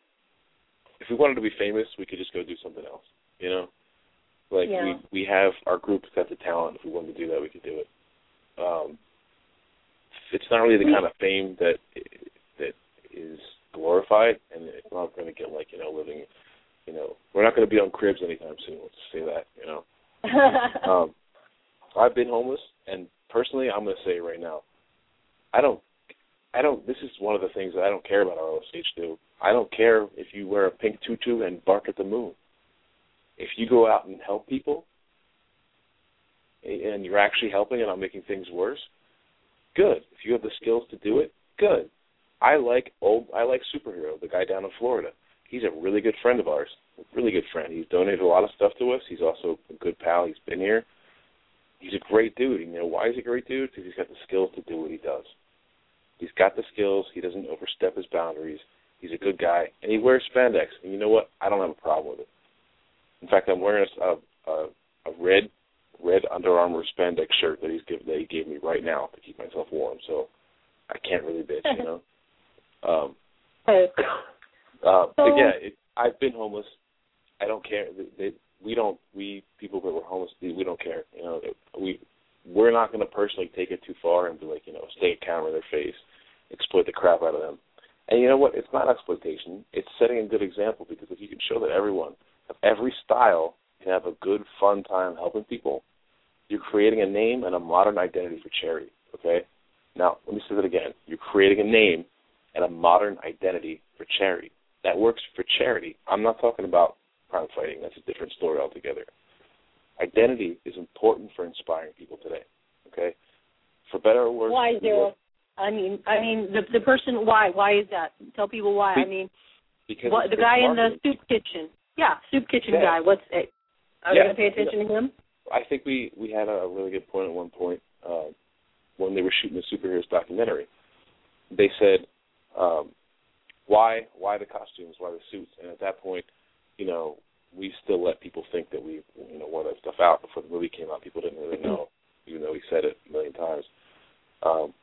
If we wanted to be famous, we could just go do something else. You know, like Yeah. we we have our group's got the talent. If we wanted to do that, we could do it. Um It's not really the kind of fame that that is glorified, and it's not going to get like you know living. You know, we're not going to be on cribs anytime soon. Let's say that. You know um, I've been homeless, and personally, I'm going to say right now, I don't, I don't. This is one of the things that I don't care about RLSH do. I don't care if you wear a pink tutu and bark at the moon. If you go out and help people, and you're actually helping and not making things worse, good. If you have the skills to do it, good. I like old. I like superhero, the guy down in Florida. He's a really good friend of ours, a really good friend. He's donated a lot of stuff to us. He's also a good pal. He's been here. He's a great dude. You know why he's a great dude? Because he's got the skills to do what he does. He's got the skills. He doesn't overstep his boundaries. He's a good guy, and he wears spandex. And you know what? I don't have a problem with it. In fact, I'm wearing a, a, a red red Under Armour spandex shirt that he's give, that he gave me right now to keep myself warm. So I can't really bitch, you know. Um, uh, but So- yeah, it, I've been homeless. I don't care. They, they, we don't. We people that were homeless, we don't care. You know, we we're not going to personally take it too far and be like, you know, stay a camera in their face, exploit the crap out of them. And you know what? It's not exploitation. It's setting a good example because if you can show that everyone of every style can have a good, fun time helping people, you're creating a name and a modern identity for charity. Okay. Now, let me say that again. You're creating a name and a modern identity for charity. That works for charity. I'm not talking about crime fighting. That's a different story altogether. Identity is important for inspiring people today. Okay? For better or worse. why zero? I mean, I mean the the person. Why? Why is that? Tell people why. I mean, Because what the guy in the marketing. soup kitchen? Yeah, soup kitchen Yeah. guy. What's it? Are Yeah. we gonna pay attention to him? I think we we had a really good point at one point uh, when they were shooting the superheroes documentary. They said, um, "Why why the costumes? Why the suits?" And at that point, you know, we still let people think that we you know wore that stuff out before the movie came out. People didn't really know, even though we said it a million times. Um,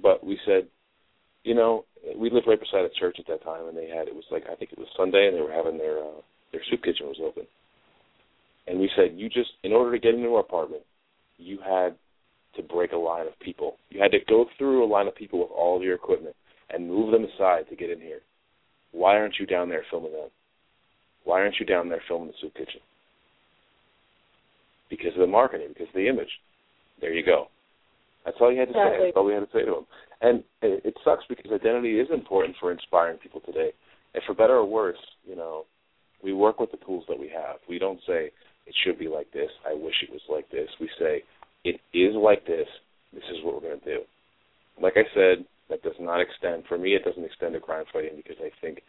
but we said, you know, we lived right beside a church at that time, and they had it was like I think it was Sunday, and they were having their uh, their soup kitchen was open. And we said you just in order to get into our apartment you had to break a line of people. You had to go through a line of people with all of your equipment and move them aside to get in here. Why aren't you down there filming them why aren't you down there filming the soup kitchen because of the marketing because of the image there you go that's all you had to say Exactly. that's all we had to say to them and it, it sucks because identity is important for inspiring people today and for better or worse you know we work with the tools that we have we don't say it should be like this. I wish it was like this. We say it is like this. This is what we're going to do. Like I said, that does not extend for me. It doesn't extend to crime fighting because I think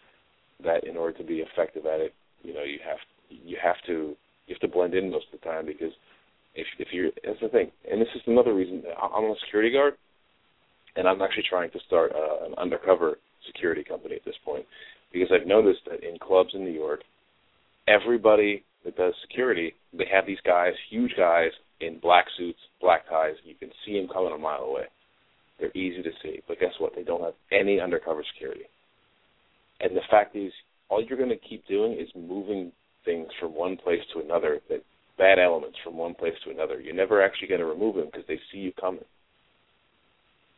that in order to be effective at it, you know, you have you have to you have to blend in most of the time because if if you're that's the thing, and this is another reason I'm a security guard, and I'm actually trying to start uh, an undercover security company at this point because I've noticed that in clubs in New York, everybody that does security, they have these guys, huge guys in black suits, black ties. You can see them coming a mile away. They're easy to see, but guess what? They don't have any undercover security. And the fact is, all you're going to keep doing is moving things from one place to another, that bad elements from one place to another. You're never actually going to remove them because they see you coming.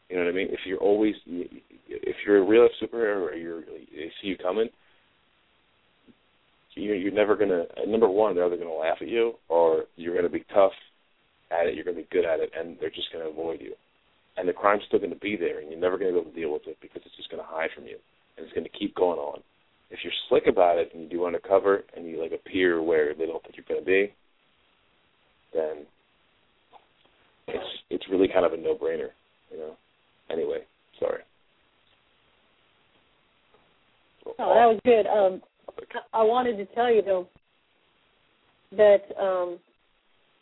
You know what I mean? If you're always, if you're a real superhero or you're, they see you coming, you're, you're never going to, number one, they're either going to laugh at you or you're going to be tough at it, you're going to be good at it, and they're just going to avoid you. And the crime's still going to be there, and you're never going to be able to deal with it because it's just going to hide from you, and it's going to keep going on. If you're slick about it and you do undercover and you like appear where they don't think you're going to be, then it's it's really kind of a no-brainer, you know. Anyway, sorry. Oh, that was good. Um, I wanted to tell you though that um,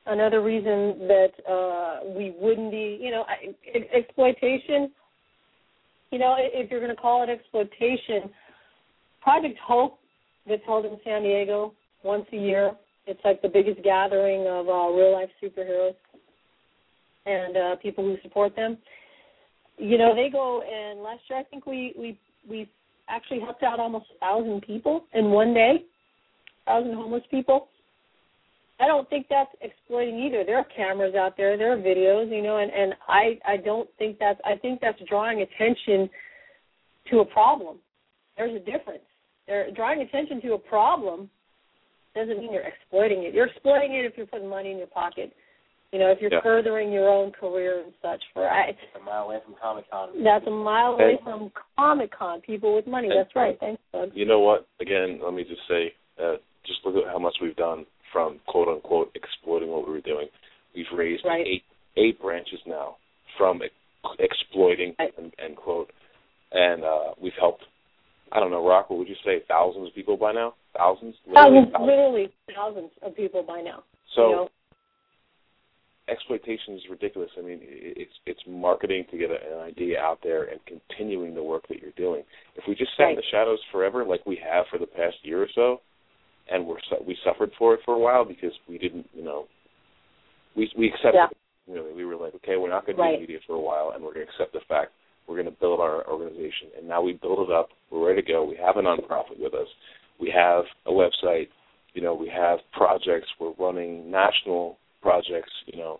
another reason that uh, we wouldn't be, you know, I- ex- exploitation. You know, if you're going to call it exploitation, Project Hope gets held in San Diego once a year. It's like the biggest gathering of uh, real life superheroes. and uh, people who support them. You know, they go and last year I think we we we actually helped out almost a thousand people in one day, thousand homeless people. I don't think that's exploiting either. There are cameras out there, there are videos, you know, and and I I don't think that's I think that's drawing attention to a problem. There's a difference. They're drawing attention to a problem doesn't mean you're exploiting it. You're exploiting it if you're putting money in your pocket. You know, if you're Yeah. furthering your own career and such. For I, A mile away from Comic Con. that's a mile away And- from Comic Con. People with money. And- That's right. Thanks, Doug. You know what? Again, let me just say, uh, just look at how much we've done from quote unquote exploiting what we were doing. We've raised Right. eight eight branches now from exploiting Right. and, and quote, and uh, we've helped. I don't know, Rock. What would you say? Thousands of people by now? Thousands? Oh, literally Thousands, literally thousands of people by now. So you know? exploitation is ridiculous. I mean, it's it's marketing to get an idea out there and continuing the work that you're doing. If we just sat in the shadows forever, like we have for the past year or so, and we're su- we suffered for it for a while because we didn't, you know, we we accepted. Yeah. it, Really, we were like, okay, we're not going to Right. do media for a while, and we're going to accept the fact we're going to build our organization. And now we build it up. We're ready to go. We have a nonprofit with us. We have a website. You know, we have projects. We're running national projects. You know,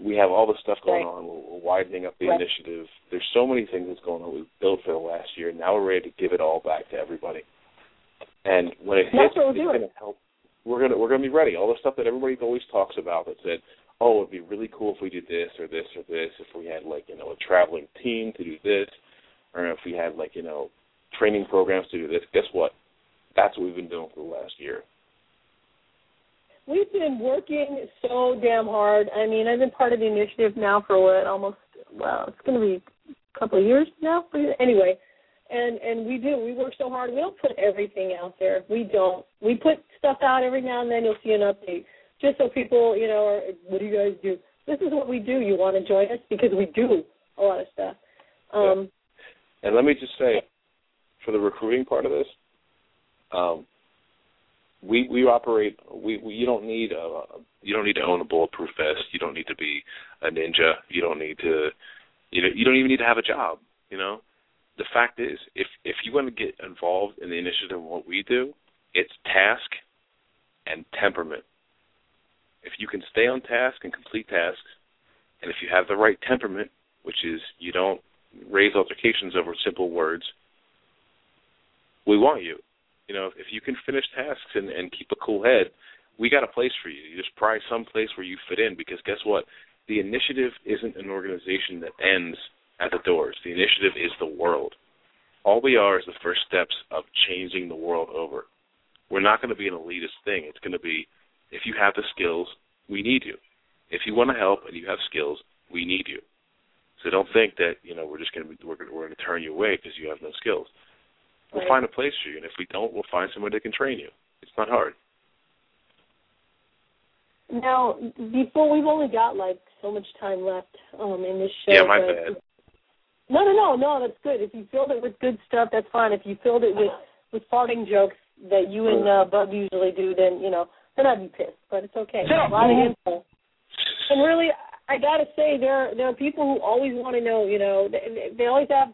we have all this stuff going Right. on. We're, widening up the Right. initiative. There's so many things that's going on. We've built for the last year. Now we're ready to give it all back to everybody. And when it that's hits, we're it's going to help. We're gonna we're gonna be ready. All the stuff that everybody always talks about that said, oh, it'd be really cool if we did this or this or this. If we had like you know a traveling team to do this, or if we had like you know training programs to do this. Guess what? That's what we've been doing for the last year. We've been working so damn hard. I mean, I've been part of the initiative now for what almost well, it's going to be a couple of years now. Anyway, and and we do. We work so hard. We don't put everything out there. We don't. We put stuff out every now and then. You'll see an update, just so people, you know, are, what do you guys do? This is what we do. You want to join us because we do a lot of stuff. Um, And let me just say, for the recruiting part of this, um, we we operate. We, we you don't need a you don't need to own a bulletproof vest. You don't need to be a ninja. You don't need to you know you don't even need to have a job. You know, the fact is, if if you want to get involved in the initiative of what we do, it's task and temperament. If you can stay on task and complete tasks, and if you have the right temperament, which is you don't raise altercations over simple words, we want you. You know, if you can finish tasks and, and keep a cool head, we got a place for you. You just pry some place where you fit in because guess what? The initiative isn't an organization that ends at the doors. The initiative is the world. All we are is the first steps of changing the world over. We're not going to be an elitist thing. It's going to be if you have the skills, we need you. If you want to help and you have skills, we need you. So don't think that you know we're just going to be we're going to, we're going to turn you away because you have no skills. We'll Right. find a place for you, and if we don't, we'll find somebody that can train you. It's not hard. now, before we've only got like so much time left um, in this show. Yeah, my bad. No, no, no, no. That's good. If you filled it with good stuff, that's fine. If you filled it with with farting jokes that you and uh, Bub usually do, then you know then I'd be pissed. But it's okay. Shut up. A lot of info. And really, I gotta say, there there are people who always want to know. You know, they, they always have.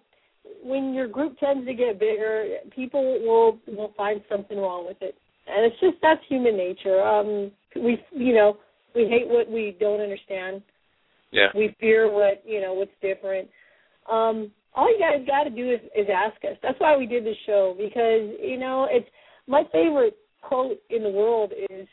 When your group tends to get bigger, people will will find something wrong with it, and it's just that's human nature. Um, we you know we hate what we don't understand Yeah. we fear what you know what's different. Um, all you guys got to do is, is ask us. That's why we did this show because you know it's my favorite quote in the world is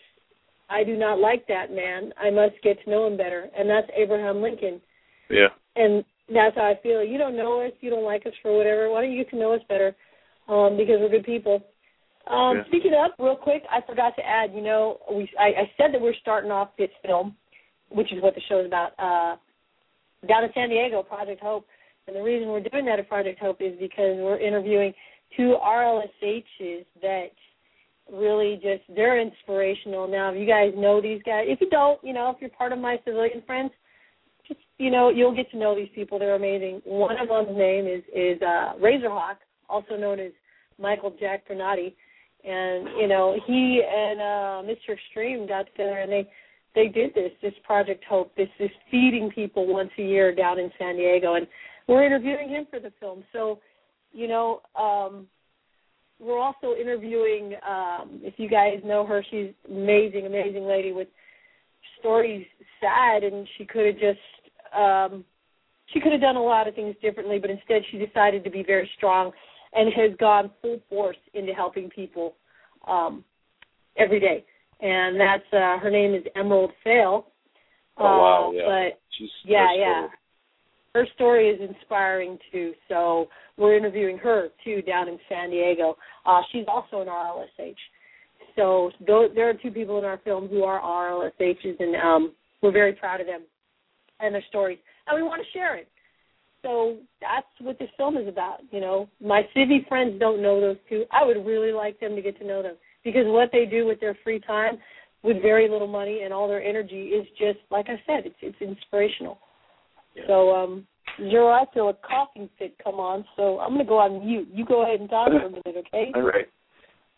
"I do not like that man. I must get to know him better," and that's Abraham Lincoln. Yeah. And that's how I feel. You don't know us, you don't like us for whatever. Why don't you get to know us better? Um, because we're good people. Um, Yeah. Speaking of, real quick, I forgot to add. You know, we I, I said that we're starting off this film, which is what the show is about, uh, down in San Diego, Project Hope. And the reason we're doing that at Project Hope is because we're interviewing two RLSHs that really just they're inspirational. Now, if you guys know these guys, if you don't, you know, if you're part of my civilian friends, just you know, you'll get to know these people. They're amazing. One of them's name is is uh, Razorhawk, also known as Michael Jack Bernati, and you know he and uh, Mr. Extreme got together and they they did this, this Project Hope. This is feeding people once a year down in San Diego, and we're interviewing him for the film. So, you know, um, we're also interviewing. Um, if you guys know her, she's amazing, amazing lady with stories sad, and she could have just. Um, she could have done a lot of things differently, but instead she decided to be very strong and has gone full force into helping people um, every day. And that's uh, her name is Emerald Fail. Oh wow! Uh, Yeah. But She's yeah, yeah. Her story is inspiring too. So we're interviewing her too down in San Diego. Uh, she's also an RLSH. So there are two people in our film who are RLSHs, and um, we're very proud of them and their stories, and we want to share it. So that's what this film is about. You know, my civvy friends don't know those two. I would really like them to get to know them because what they do with their free time, with very little money and all their energy, is just like I said, it's it's inspirational. Yeah. So, um, Zero, I feel a coughing fit come on, so I'm going to go on mute. You go ahead and talk for a minute, okay? All right.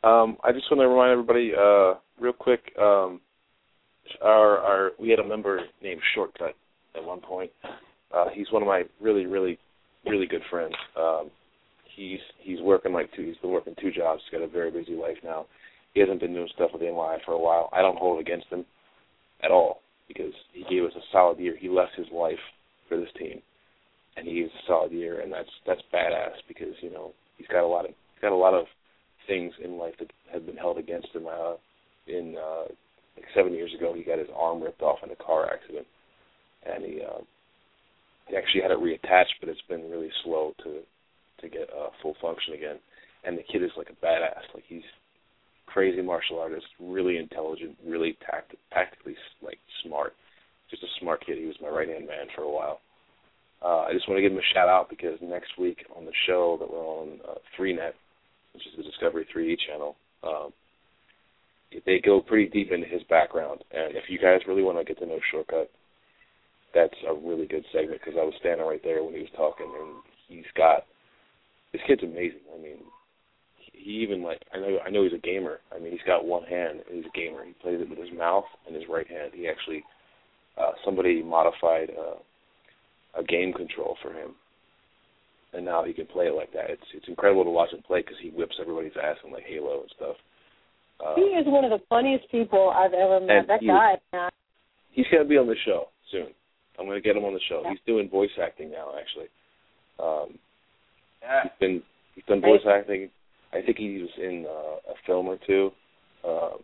Um, I just want to remind everybody, uh, real quick. Um, our our we had a member named Shortcut at one point. Uh, he's one of my really, really, really good friends. Um, he's he's working like two. He's been working two jobs. He's got a very busy life now. He hasn't been doing stuff with NY for a while. I don't hold it against him at all because he gave us a solid year. He left his life for this team, and he gave a solid year, and that's that's badass because you know he's got a lot of he's got a lot of things in life that have been held against him. Uh, in uh, like seven years ago, he got his arm ripped off in a car accident, and he uh, he actually had it reattached, but it's been really slow to to get uh, full function again. And the kid is like a badass. Like he's crazy martial artist, really intelligent, really tact- tactically like smart. Just a smart kid. He was my right hand man for a while. Uh, I just want to give him a shout out because next week on the show that we're on uh, Net, which is the Discovery 3D channel, um, they go pretty deep into his background. And if you guys really want to get to know Shortcut, that's a really good segment because I was standing right there when he was talking, and he's got this kid's amazing. I mean, he even like I know I know he's a gamer. I mean, he's got one hand and he's a gamer. He plays it with his mouth and his right hand. He actually uh, somebody modified uh, a game control for him, and now he can play it like that. It's it's incredible to watch him play because he whips everybody's ass in like Halo and stuff. Uh, He is one of the funniest people I've ever met. That he- guy, man. he's gonna be on the show soon. I'm gonna get him on the show. Yeah. He's doing voice acting now, actually. Um, Yeah. he's been he's done voice acting. I think he was in uh, a film or two. Um,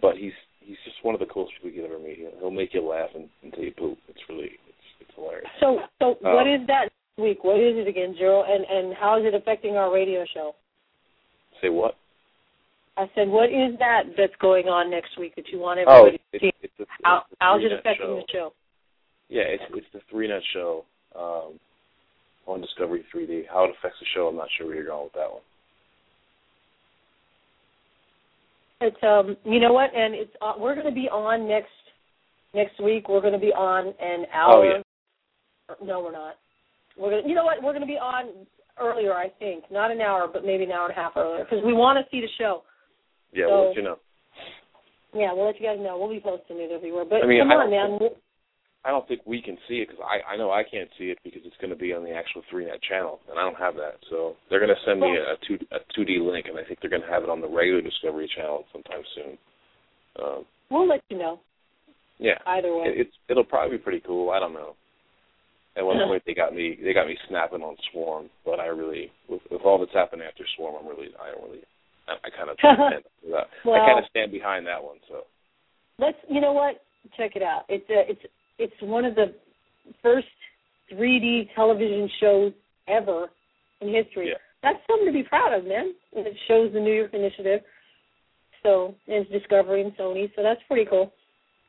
but he's he's just one of the coolest people you could ever meet. He'll, he'll make you laugh and, until you poop. It's really it's it's hilarious. So, so Uh, what is that week? What is it again, Zero? And and how is it affecting our radio show? Say what? I said, what is that that's going on next week that you want Oh, everybody it's, to see? it's How it's the how's it affecting show. the show? Yeah, it's it's the three net show um, on Discovery 3D. How it affects the show, I'm not sure where you're going with that one. It's um, you know what? And it's uh, we're going to be on next next week. We're going to be on an hour. Oh, yeah. No, we're not. We're gonna, you know what? We're going to be on earlier, I think. Not an hour, but maybe an hour and a half earlier because we want to see the show. Yeah, So- we'll let you know. Yeah, we'll let you guys know. We'll be posting it everywhere. But I mean, come I on, man. I don't think we can see it because I I know I can't see it because it's going to be on the actual three net channel and I don't have that. So they're going to send me a two a two D link and I think they're going to have it on the regular Discovery channel sometime soon. Um, We'll let you know yeah, either way. it, it's it'll probably be pretty cool. I don't know. At one point they got me they got me snapping on Swarm, but I really with, with all that's happened after Swarm, I'm really I don't really I, I kind of stand I kind of stand behind that one. So Let's. You know what? Check it out. It's a, it's it's one of the first 3D television shows ever in history. Yeah. That's something to be proud of, man. And it shows the New York Initiative. So and it's Discovery and Sony. So that's pretty cool.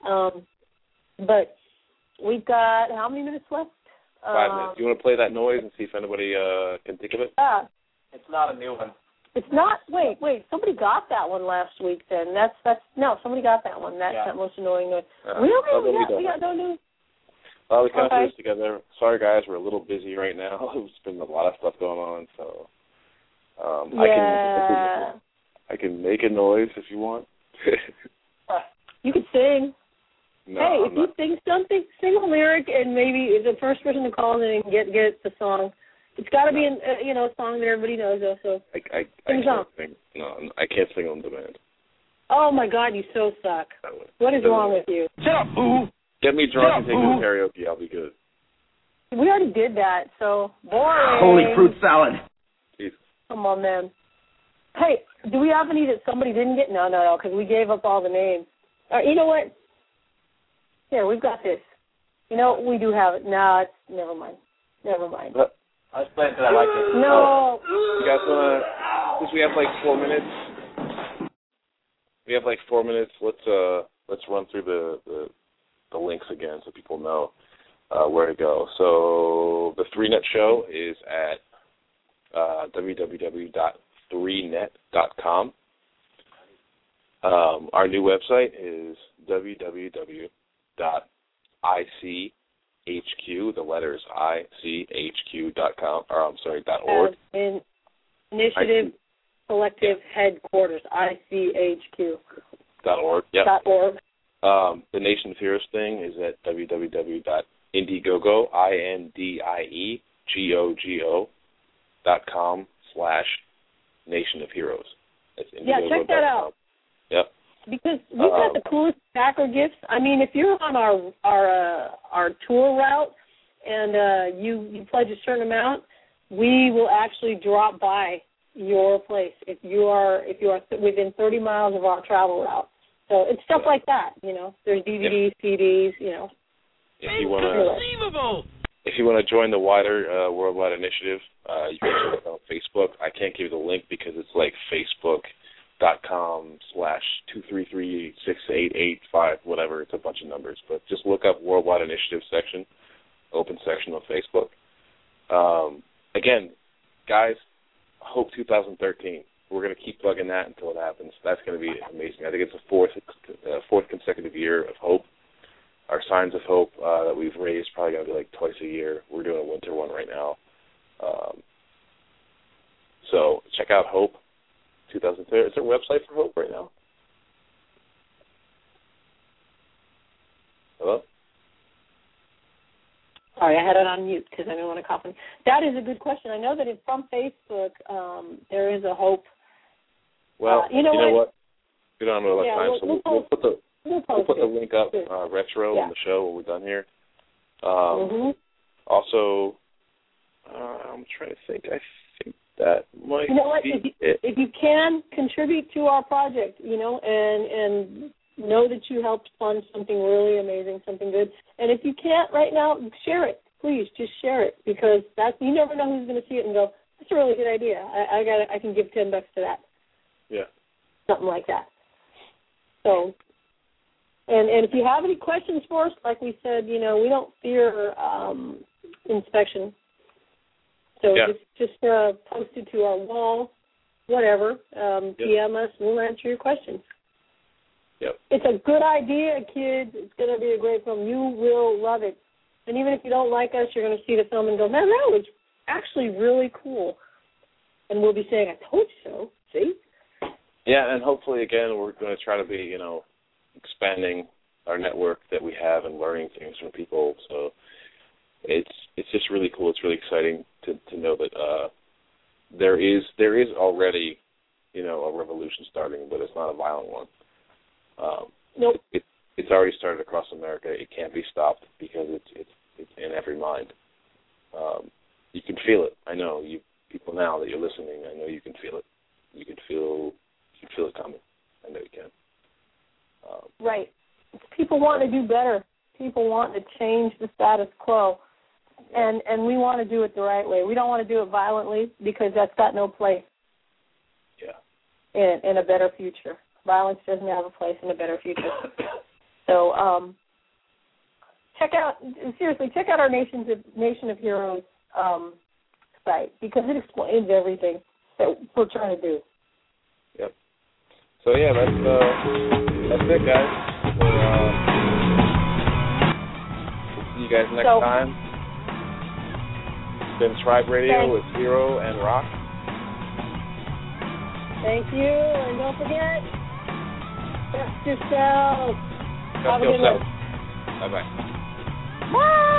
Um, but we've got how many minutes left? five um, minutes. You want to play that noise and see if anybody uh can think of it? Yeah. It's not a new one. It's not. Wait, wait. Somebody got that one last week. Then that's that's no. Somebody got that one. That's Yeah. that most annoying noise. Uh, really? we we got don't we got no news. Well, we kind of Okay. put this together. Sorry, guys, we're a little busy right now. There's been a lot of stuff going on, so um, I Yeah. can I can make a noise if you want. You could sing. No, hey, I'm if you not. sing something, sing a lyric, and maybe the first person to call in and get get the song. It's got to be an uh, you know a song that everybody knows. Though, so I I, I Sing can't song. sing. No, I'm- can't sing on demand. oh my God, you so suck. What is wrong with you? Shut up, boo. Get me drunk Yeah, and take me to boo. karaoke. I'll be good. We already did that, so boring. Holy fruit salad. Come on, man. Hey, do we have any that somebody didn't get? No, no, no, because we gave up all the names. Uh, you know what? Here, we've got this. You know, we do have it. No, it's never mind. Never mind. I was playing because I like it. No. You guys wanna? Since we have like four minutes, we have like four minutes. Let's uh let's run through the the, the links again so people know uh, where to go. So the three net show is at uh, www.3net.com. Um, our new website is www.ichq. The letters I C H Q dot com. Or I'm sorry, dot org. As in Initiative Collective Headquarters, ICHQ. Dot org. Yep. Dot org. Um, the Nation of Heroes thing is at www.indiegogo, I-N-D-I-E-G-O-G-O dot com slash Nation of Heroes. That's Yeah, check that out. Yep. Because we've got Um, the coolest backer gifts. I mean, if you're on our our uh, our tour route and uh, you you pledge a certain amount, we will actually drop by your place if you are if you are within 30 miles of our travel route. So it's stuff like that, you know. There's DVDs, CDs, you know. If you want to Unbelievable. if you want to join the wider uh, worldwide initiative, uh, you can join us on Facebook. I can't give you the link because it's like Facebook.com slash two three three six eight eight five whatever. It's a bunch of numbers, but just look up Worldwide Initiative section, open section on Facebook. Um, again, guys, Hope 2013. We're going to keep plugging that until it happens. That's going to be amazing. I think it's the fourth uh, fourth consecutive year of Hope our signs of hope uh, that we've raised probably going to be like twice a year. We're doing a winter one right now. Um, so check out Hope 2003. Is there a website for Hope right now? Hello? Sorry, I had it on mute because I didn't want to cough. in. That is a good question. I know that it's from Facebook. Um, there is a hope. Well, Uh, you know what? what? We don't have enough Yeah, time, we'll- so we'll we'll, put the We'll we'll put the link up uh, retro Yeah. on the show when we're done here. Um, Mhm. Also, uh, I'm trying to think. I that might You know what? be If you, it. if you can contribute to our project, you know, and and know that you helped fund something really amazing, something good. And if you can't right now, share it. Please, just share it because that's you never know who's going to see it and go, "That's a really good idea. I, I got I can give ten bucks to that." Yeah. Something like that. So, and and if you have any questions for us, like we said, you know, we don't fear um, inspection. So Yeah. just just uh, post it to our wall, whatever. Um, Yep. PM us, we'll answer your questions. Yep. It's a good idea, kids. It's going to be a great film. You will love it. And even if you don't like us, you're going to see the film and go, man, that was actually really cool. And we'll be saying, I told you so. See? Yeah, and hopefully again we're going to try to be, you know, expanding our network that we have and learning things from people. So it's it's just really cool. It's really exciting to to know that uh there is there is already, you know, a revolution starting, but it's not a violent one. Um Nope. it it's already started across America. It can't be stopped because it's it's it's in every mind. Um you can feel it. I know you people now that you're listening, I know you can feel it. You can feel you can feel it coming. I know you can. Um, Right. People want to do better. People want to change the status quo. And and we want to do it the right way. We don't want to do it violently because that's got no place yeah. in in a better future. Violence doesn't have a place in a better future. So um check out seriously, check out our Nations Nation of Heroes um site because it explains everything that we're trying to do. Yep. So yeah, that's uh that's it guys. So uh we'll see you guys next So- time. It's been Tribe Radio Thanks. with Zero and Rock. Thank you, and don't forget, Trust yourself. Trust Have a good yourself. Bye bye. Bye.